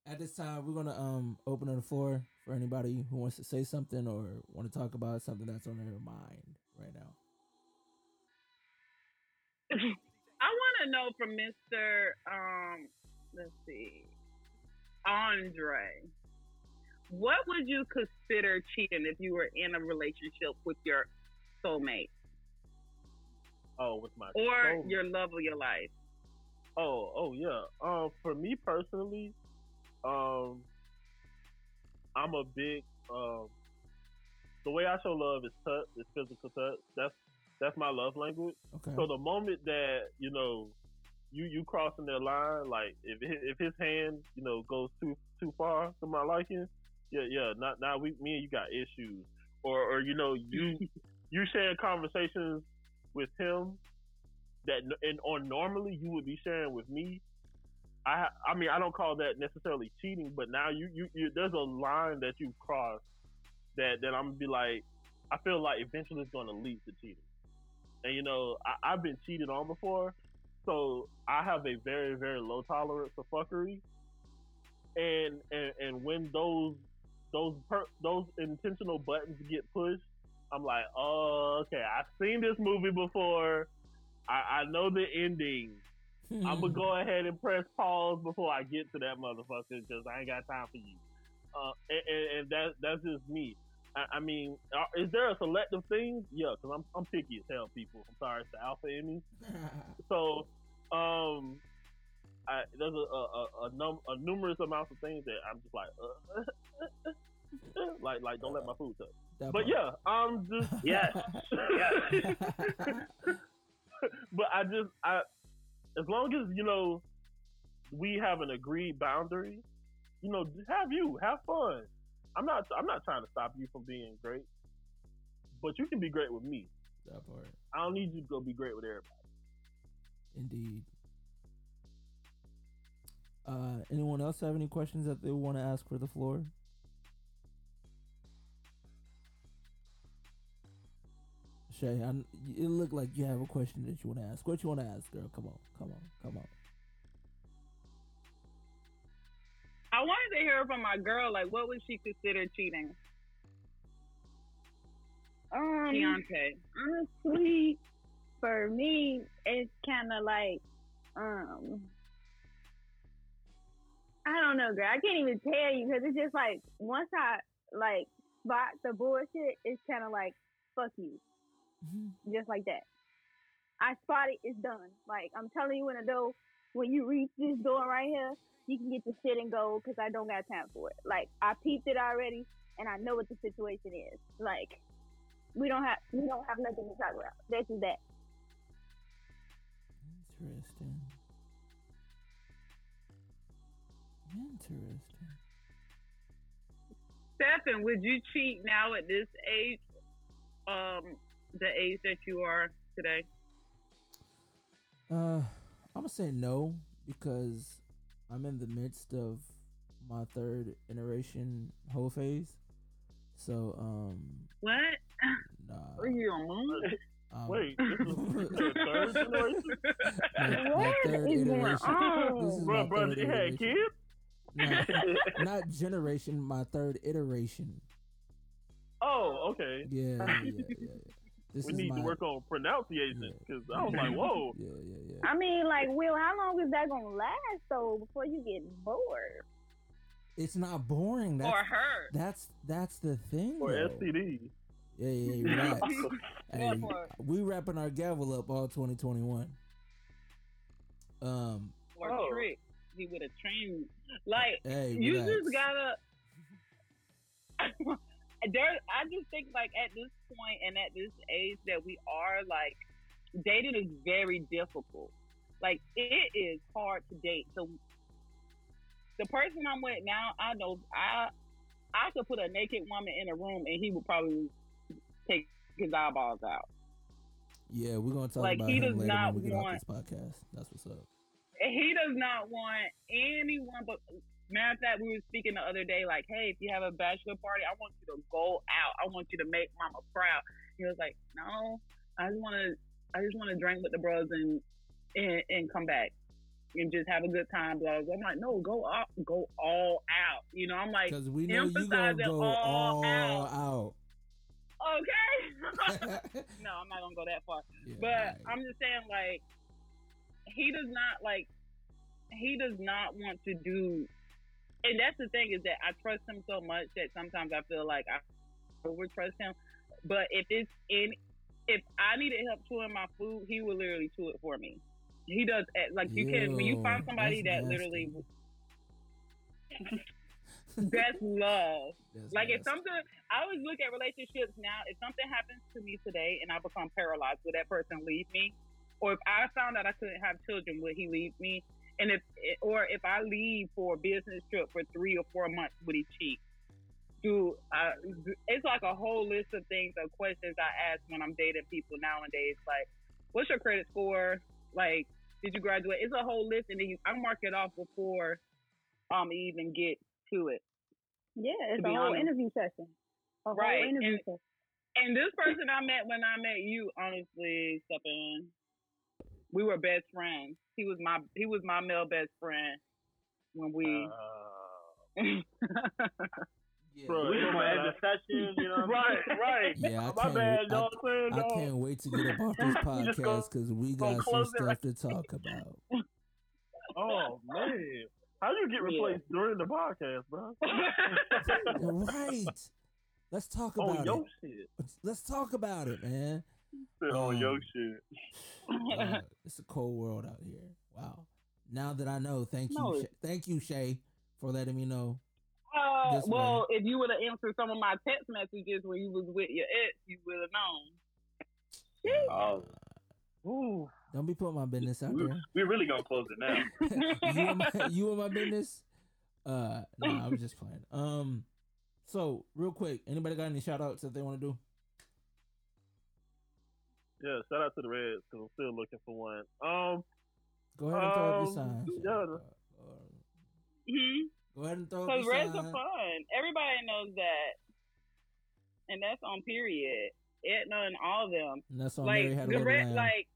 at this time we're gonna um open the floor for anybody who wants to say something or want to talk about something that's on their mind right now. I want to know from Mister. Um, let's see, Andre. What would you consider cheating if you were in a relationship with your soulmate Oh, with my or soul. your love of your life? Oh, oh yeah. Um, for me personally, um, I'm a big um. The way I show love is touch, is physical touch. That's that's my love language. Okay. So the moment that you know you you crossing their line, like if if his hand you know goes too too far to my liking, yeah yeah. Not now we me and you got issues, or or you know you you sharing conversations with him that and or normally you would be sharing with me. I I mean I don't call that necessarily cheating, but now you you, you there's a line that you cross that that I'm gonna be like I feel like eventually it's gonna lead to cheating. And you know, I, I've been cheated on before, so I have a very, very low tolerance for fuckery. And and, and when those those per, those intentional buttons get pushed, I'm like, oh, okay, I've seen this movie before. I, I know the ending. I'm gonna go ahead and press pause before I get to that motherfucker because I ain't got time for you. Uh, and, and, and that that's just me. I, I mean, uh, is there a selective thing? Yeah, because I'm I'm picky as hell, people. I'm sorry, it's the alpha in me. So, um, I, there's a a, a, a, num- a numerous amounts of things that I'm just like, uh, like like don't let my food touch. That But part. yeah, I'm just Yes. but I just I as long as you know we have an agreed boundary, you know, have you have fun. I'm not I'm not trying to stop you from being great, but you can be great with me. That part. I don't need you to go be great with everybody. Indeed. Uh, anyone else have any questions that they want to ask for the floor? Shay, I, it looked like you have a question that you want to ask. What you want to ask, girl? Come on, come on, come on. I wanted to hear from my girl. Like, what would she consider cheating? Um, Keontae. honestly, for me, it's kind of like, um, I don't know, girl. I can't even tell you because it's just like once I like spot the bullshit, it's kind of like fuck you, mm-hmm. just like that. I spot it, it's done. Like I'm telling you in the door, when you reach this door right here, you can get the shit and go because I don't got time for it. Like I peeped it already, and I know what the situation is. Like we don't have we don't have nothing to talk about. This is that. Interesting. Interesting. Stephen, would you cheat now at this age? Um, the age that you are today. Uh, I'm gonna say no because I'm in the midst of my third iteration whole phase. So um, What? nah. Are you a moon? um, Wait, this is the third generation? my, my What third is going on? This is Bro, my bro, third they had kids? No, not generation, my third iteration. Oh, okay. Yeah, yeah, yeah. yeah. This We need my, to work on pronunciation Yeah. because I was like, whoa. Yeah, yeah, yeah. I mean, like, Will, how long is that gonna last though before you get bored? It's not boring. That's or her? that's that's the thing. Or though. STD. Yeah, yeah, yeah. Relax. That hey, part. we wrapping our gavel up all 2021. Um, Or Oh. trick? He would have trained. Like hey, you just gotta. there, I just think like at this point and at this age that we are, like dating is very difficult. Like it is hard to date. So the person I'm with now, I know I I could put a naked woman in a room and he would probably take his eyeballs out. Yeah, we're gonna talk Like, about he him does later not when we get want- off this podcast. That's what's up. He does not want anyone but matter of fact we were speaking the other day like hey if you have a bachelor party i want you to go out i want you to make mama proud he was like no i just want to i just want to drink with the bros and, and and come back and just have a good time blah, blah. i'm like no go out go all out you know i'm like Because we know you gonna go all all out. okay no i'm not gonna go that far Yeah, but right. I'm just saying, like, he does not like, he does not want to do, and that's the thing is that I trust him so much that sometimes I feel like I over trust him. But if it's in, if I needed help chewing my food, he will literally chew it for me. He does eh, like you can when you find somebody that literally that's love. That's Like if nasty. something, I always look at relationships now. If something happens to me today and I become paralyzed, will that person leave me? Or if I found out I couldn't have children, would he leave me? And if, or if I leave for a business trip for three or four months, would he cheat? Do I, it's like a whole list of things of questions I ask when I'm dating people nowadays. Like, what's your credit score? Like, did you graduate? It's a whole list, and then you, I mark it off before um even get to it. Yeah, it's a whole honest. interview session. A Right, interview and- session. And this person I met when I met you, honestly, Stephen, we were best friends. He was my he was my male best friend when we. Uh, Yeah, Bro, We it gonna end the session, you know. right, right. Yeah, I My can't bad, wait- dog. saying, I dog. can't wait to get up off this podcast gonna- because we gonna got some stuff right- to talk about. Oh man, how do you get Yeah. replaced during the podcast, bro? right. Let's talk On about your it. shit. Let's talk about it, man. On your Um, shit. Uh, it's a cold world out here. Wow. Now that I know, thank you, No. Shay- thank you, Shay, for letting me know. Uh, This well, if you would have answered some of my text messages when you was with your ex, you would have known. Oh, Ooh, Don't be putting my business out We, there. we're really gonna close it now. you in my you in my business? Uh, no, I was just playing. Um, so real quick, anybody got any shout outs that they want to do? Yeah, shout out to the Reds because I'm still looking for one. Um, Go ahead and throw up your Um, signs. yeah. Hmm Go ahead and throw up Because your Reds are sign. fun. Everybody knows that. And that's on period. Edna and all of them. And that's on like Mary Had the Little Red like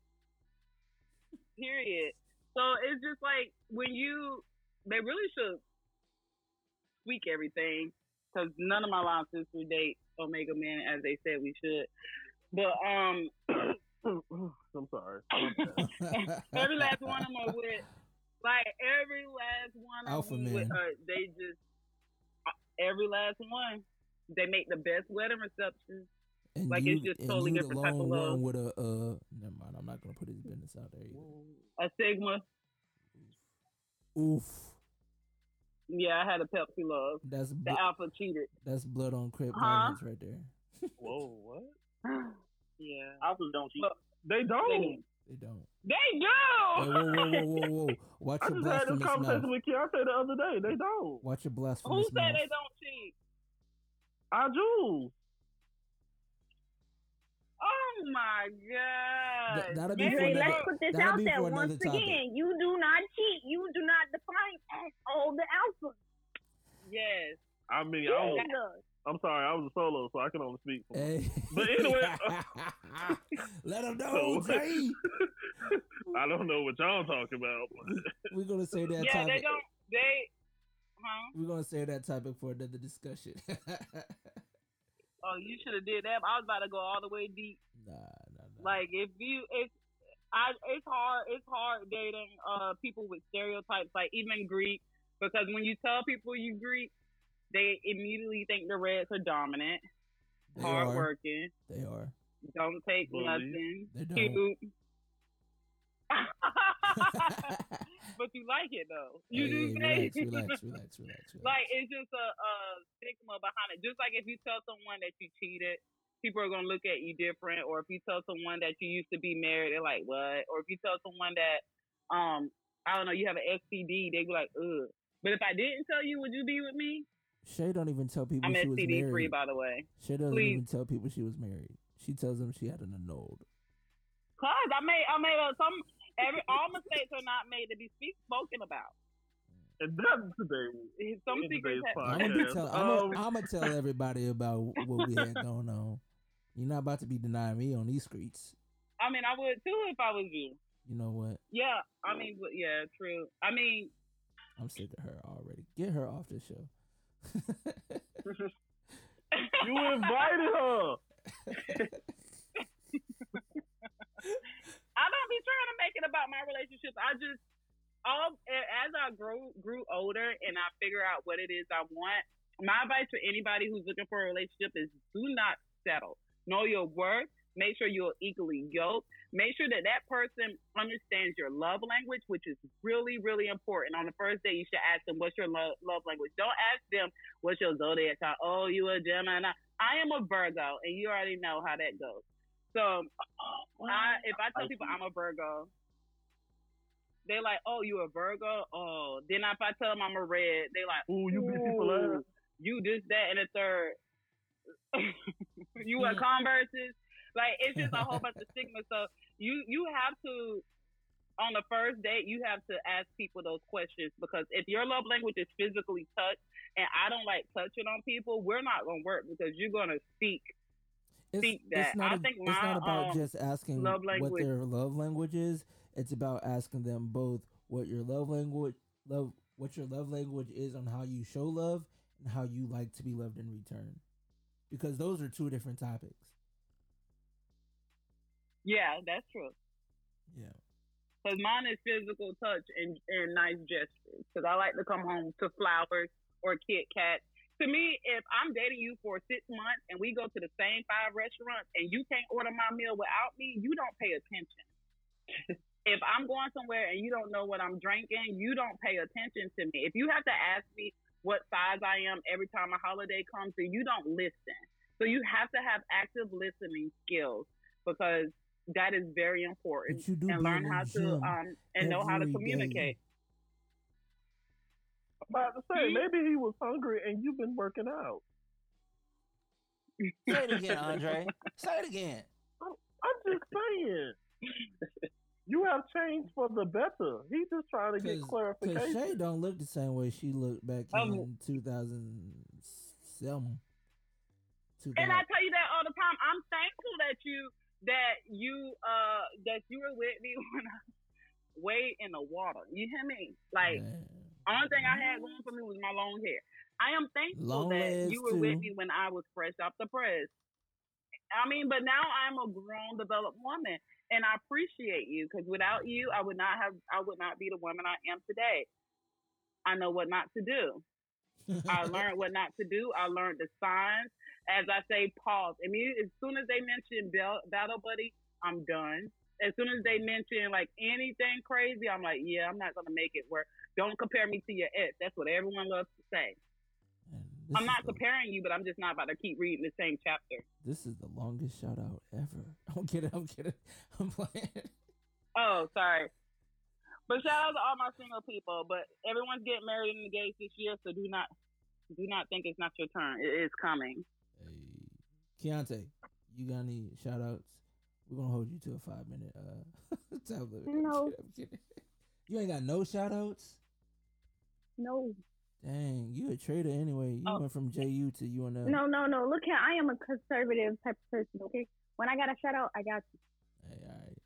period. So it's just like when you they really should tweak everything because none of my line sisters date Omega Man as they said we should. But um, I'm sorry. every last one of them are with like every last one of Alpha them with her. They just uh, every last one. They make the best wedding receptions. and like, you, it's just totally you the different type lone of love. with a uh. Never mind. I'm not gonna put his business out there. Either. A Sigma. Oof. Yeah, I had a Pepsi love. That's The Alpha cheated. that's blood on crib Huh? right there. Whoa, what? Yeah. Alphas don't cheat. Look, They They don't. do. They don't. They Hey, do. whoa, whoa, whoa, whoa, whoa! Watch I your just had this blasphemous conversation mouth. with Keontae the other day. They don't. Watch your Who blasphemous said mouth. they don't cheat? I do. Oh my god. Th- that'll be Maybe for Ray, another- let's put this out there once another topic. again. You do not cheat. You do not define as all the alpha. Yes. I mean, He I was, does. I'm sorry. I was a solo, so I can only speak for. Hey. But anyway, let them know, So- Jay. I don't know what y'all talking about. We're gonna say that Yeah, topic. they don't. They. Huh? We're gonna say that topic for another discussion. Oh, you should have did that. I was about to go all the way deep. nah, nah, nah. Like if you, it's, I, it's hard. It's hard dating uh people with stereotypes, like even Greek, because when you tell people you Greek, they immediately think the Reds are dominant, they are. hardworking, They are. don't take Bullies. nothing, They don't. cute. but you like it though. You Hey, do hey, say relax, relax, relax, relax, relax. like it's just a, a stigma behind it. Just like if you tell someone that you cheated, people are gonna look at you different. Or if you tell someone that you used to be married, they're like, "What?" Or if you tell someone that, um, I don't know, you have an STD, they be like, "Ugh." But if I didn't tell you, would you be with me? Shay don't even tell people I'm she was STD married. free, by the way. Shay doesn't Please. even tell people she was married. She tells them she had an annulled. Cause I made, I made a, some. Every all mistakes are not made to be speak, spoken about. and that's today. Some secrets. today's Have, I'm gonna, be Podcast. tell, I'm, Um, gonna tell everybody about what we had going on. You're not about to be denying me on these streets. I mean, I would too if I was you. You know what? Yeah, I mean, yeah, true. I mean, I'm sick of her already. Get her off the show. You invited her. I don't be trying to make it about my relationships. I just all as I grew grew older and I figure out what it is I want. My advice for anybody who's looking for a relationship is do not settle. Know your worth. Make sure you're equally yoked. Make sure that that person understands your love language, which is really, really important. On the first day, you should ask them, "What's your love love language?" Don't ask them, "What's your zodiac sign?" Oh, you a Gemini. I am a Virgo, and you already know how that goes. So, I, if I tell people I'm a Virgo, they're like, "Oh, you a Virgo?" Oh, then if I tell them I'm a Red, they like, Ooh, you people You this, that, and the third. you wear Converses. Like it's just a whole bunch of stigma. So you you have to on the first date you have to ask people those questions because if your love language is physically touch and I don't like touching on people, we're not gonna work because you're gonna speak. It's, Think that. it's not, I a- think it's my, not about um, just asking love what their love language is. It's about asking them both what your love language love what your love language is on how you show love and how you like to be loved in return. Because those are two different topics. Yeah, that's true. Yeah. Because mine is physical touch and, and nice gestures. Because I like to come home to flowers or Kit Kat. To me, if I'm dating you for six months and we go to the same five restaurants and you can't order my meal without me, you don't pay attention. if I'm going somewhere and you don't know what I'm drinking, you don't pay attention to me. If you have to ask me what size I am every time a holiday comes, then you don't listen. So you have to have active listening skills because that is very important. But you do and learn how to um and know how to communicate. I'm about to say maybe he was hungry and you've been working out. Say it again, Andre. Say it again. I'm just saying. You have changed for the better. He's just trying to get Cause, clarification. Cause Shay don't look the same way she looked back Um, in 2007. And I tell you that all the time. I'm thankful that you that you uh that you were with me when I way in the water. You hear me? Like Man. only thing I had going for me was my long hair. I am thankful Long that you were with me when I was fresh off the press. I mean, but now I'm a grown, developed woman, and I appreciate you because without you, I would not have, I would not be the woman I am today. I know what not to do. I learned what not to do. I learned the signs. As I say, pause. I mean, as soon as they mention Bell- Battle Buddy, I'm done. As soon as they mention like anything crazy, I'm like, yeah, I'm not gonna make it work. Don't compare me to your ex. That's what everyone loves to say. Man, I'm not the- comparing you, but I'm just not about to keep reading the same chapter. This is the longest shout out ever. I'm kidding. I'm kidding. I'm playing. Oh, sorry. But shout out to all my single people. But everyone's getting married and engaged this year, so do not do not think it's not your turn. It is coming. Hey, Keontae, you got any shout outs? We're gonna hold you to a five minute uh time limit. No. kidding, I'm kidding. You ain't got no shout outs? No, Dang, you a traitor anyway. You Oh. went from JU to UNL. no, no, no. Look here, I am a conservative type of person. Okay, when I got a shout out, I got you. Hey, all right.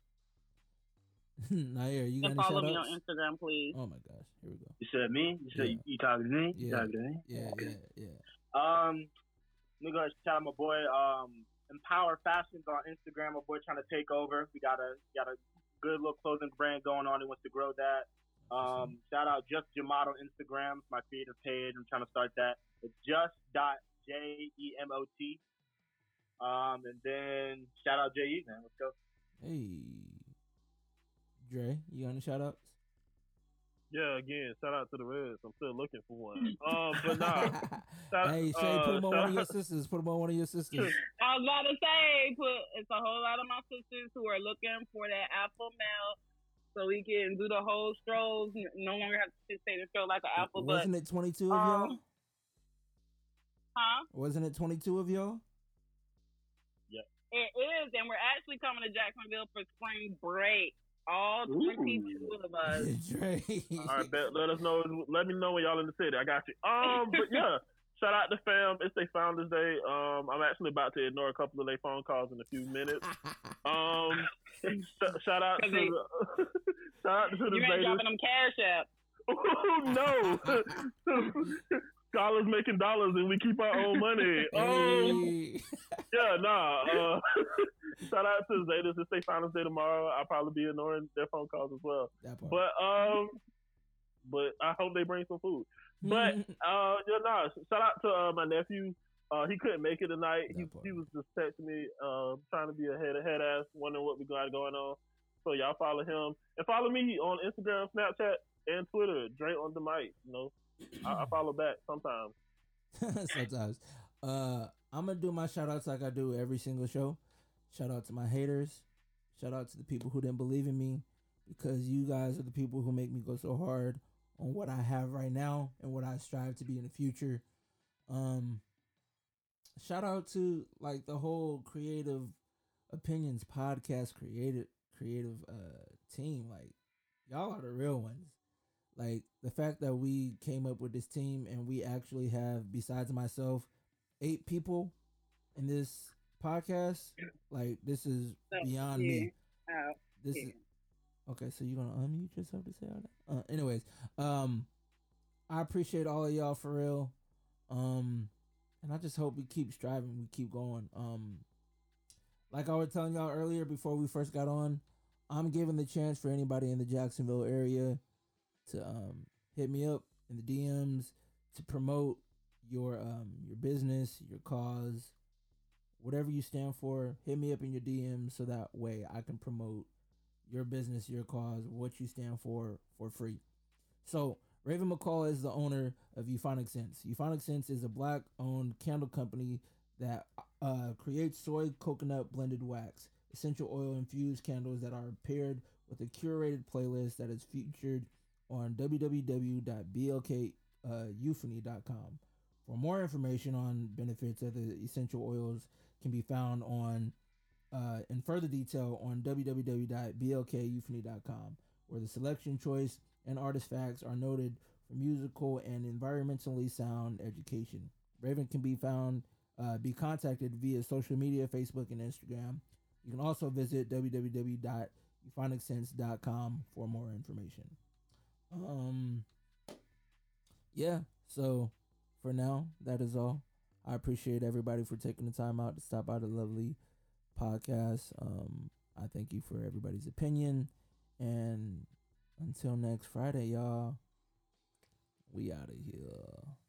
Nair, you got And any follow shout me on? Instagram, please. Oh my gosh, here we go. You said me? You said Yeah. you, you talking to me? You Yeah. talking to me? Yeah, Okay. yeah, yeah. Um, let me go ahead and shout out my boy, um, Empower Fashions on Instagram. My boy trying to take over. We got a got a good little clothing brand going on. He wants to grow that. Um, shout out Just Jamot on Instagram. My creative page. I'm trying to start that. It's just dot J E M O T. Um, and then shout out J E man. Let's go. Hey, Dre, you got any shout outs? Yeah, again, shout out to the Reds. I'm still looking for one. Um, but nah, shout- hey, Shay, put uh, him on one of your sisters. Put him on one of your sisters. I was about to say, put it's a whole lot of my sisters who are looking for that apple male, so we can do the whole strolls. No longer have to say the stroll like an apple. but Wasn't it 22 of y'all? um, huh? Wasn't it 22 of y'all? Yeah. It is, and we're actually coming to Jacksonville for spring break. All 22 of us. Dre. All right, bet. Let us know. Let me know when y'all in the city. I got you. Um, but yeah, shout out to fam. It's their Founders Day. Um, I'm actually about to ignore a couple of their phone calls in a few minutes. Um, sh- shout out to they- the, shout out to the You ain't dropping them cash app. Oh no. Scholars making dollars and we keep our own money. Um, yeah, nah. Uh, shout out to Zetas. It's their Founders Day tomorrow. I'll probably be ignoring their phone calls as well. But um, but I hope they bring some food. But uh, yeah, nah. Shout out to uh, my nephew. Uh, he couldn't make it tonight. He, he was just texting me, uh, trying to be a head head ass, wondering what we got going on. So y'all follow him and follow me on Instagram, Snapchat, and Twitter. Dre on the mic. You know, I, I follow back sometimes. sometimes. Uh, I'm gonna do my shout outs like I do every single show. Shout out to my haters. Shout out to the people who didn't believe in me because you guys are the people who make me go so hard on what I have right now and what I strive to be in the future. Um, shout out to like the whole creative opinions podcast creative creative uh team like y'all are the real ones like the fact that we came up with this team and we actually have besides myself eight people in this podcast like this is beyond yeah. me Uh, this yeah. is okay so you're gonna unmute yourself to say all that uh, anyways um i appreciate all of y'all for real um and i just hope we keep striving we keep going um like i was telling y'all earlier before we first got on i'm giving the chance for anybody in the jacksonville area to um hit me up in the dms to promote your um your business your cause whatever you stand for hit me up in your dms so that way i can promote your business, your cause, what you stand for for free. So Raven McCall is the owner of Euphonic Sense. Euphonic Sense is a black owned candle company that uh, creates soy coconut blended wax. essential oil infused candles that are paired with a curated playlist that is featured on www.blkeuphony.com. For more information on benefits of the essential oils can be found on uh, in further detail on www.blkeuphony.com, where the selection choice and artist facts are noted for musical and environmentally sound education. Raven can be found, uh, be contacted via social media, Facebook and Instagram. You can also visit www.euphonicssense.com for more information. Um, yeah, so for now, that is all. I appreciate everybody for taking the time out to stop by the lovely podcast. Um, I thank you for everybody's opinion. And until next Friday, y'all, we out of here.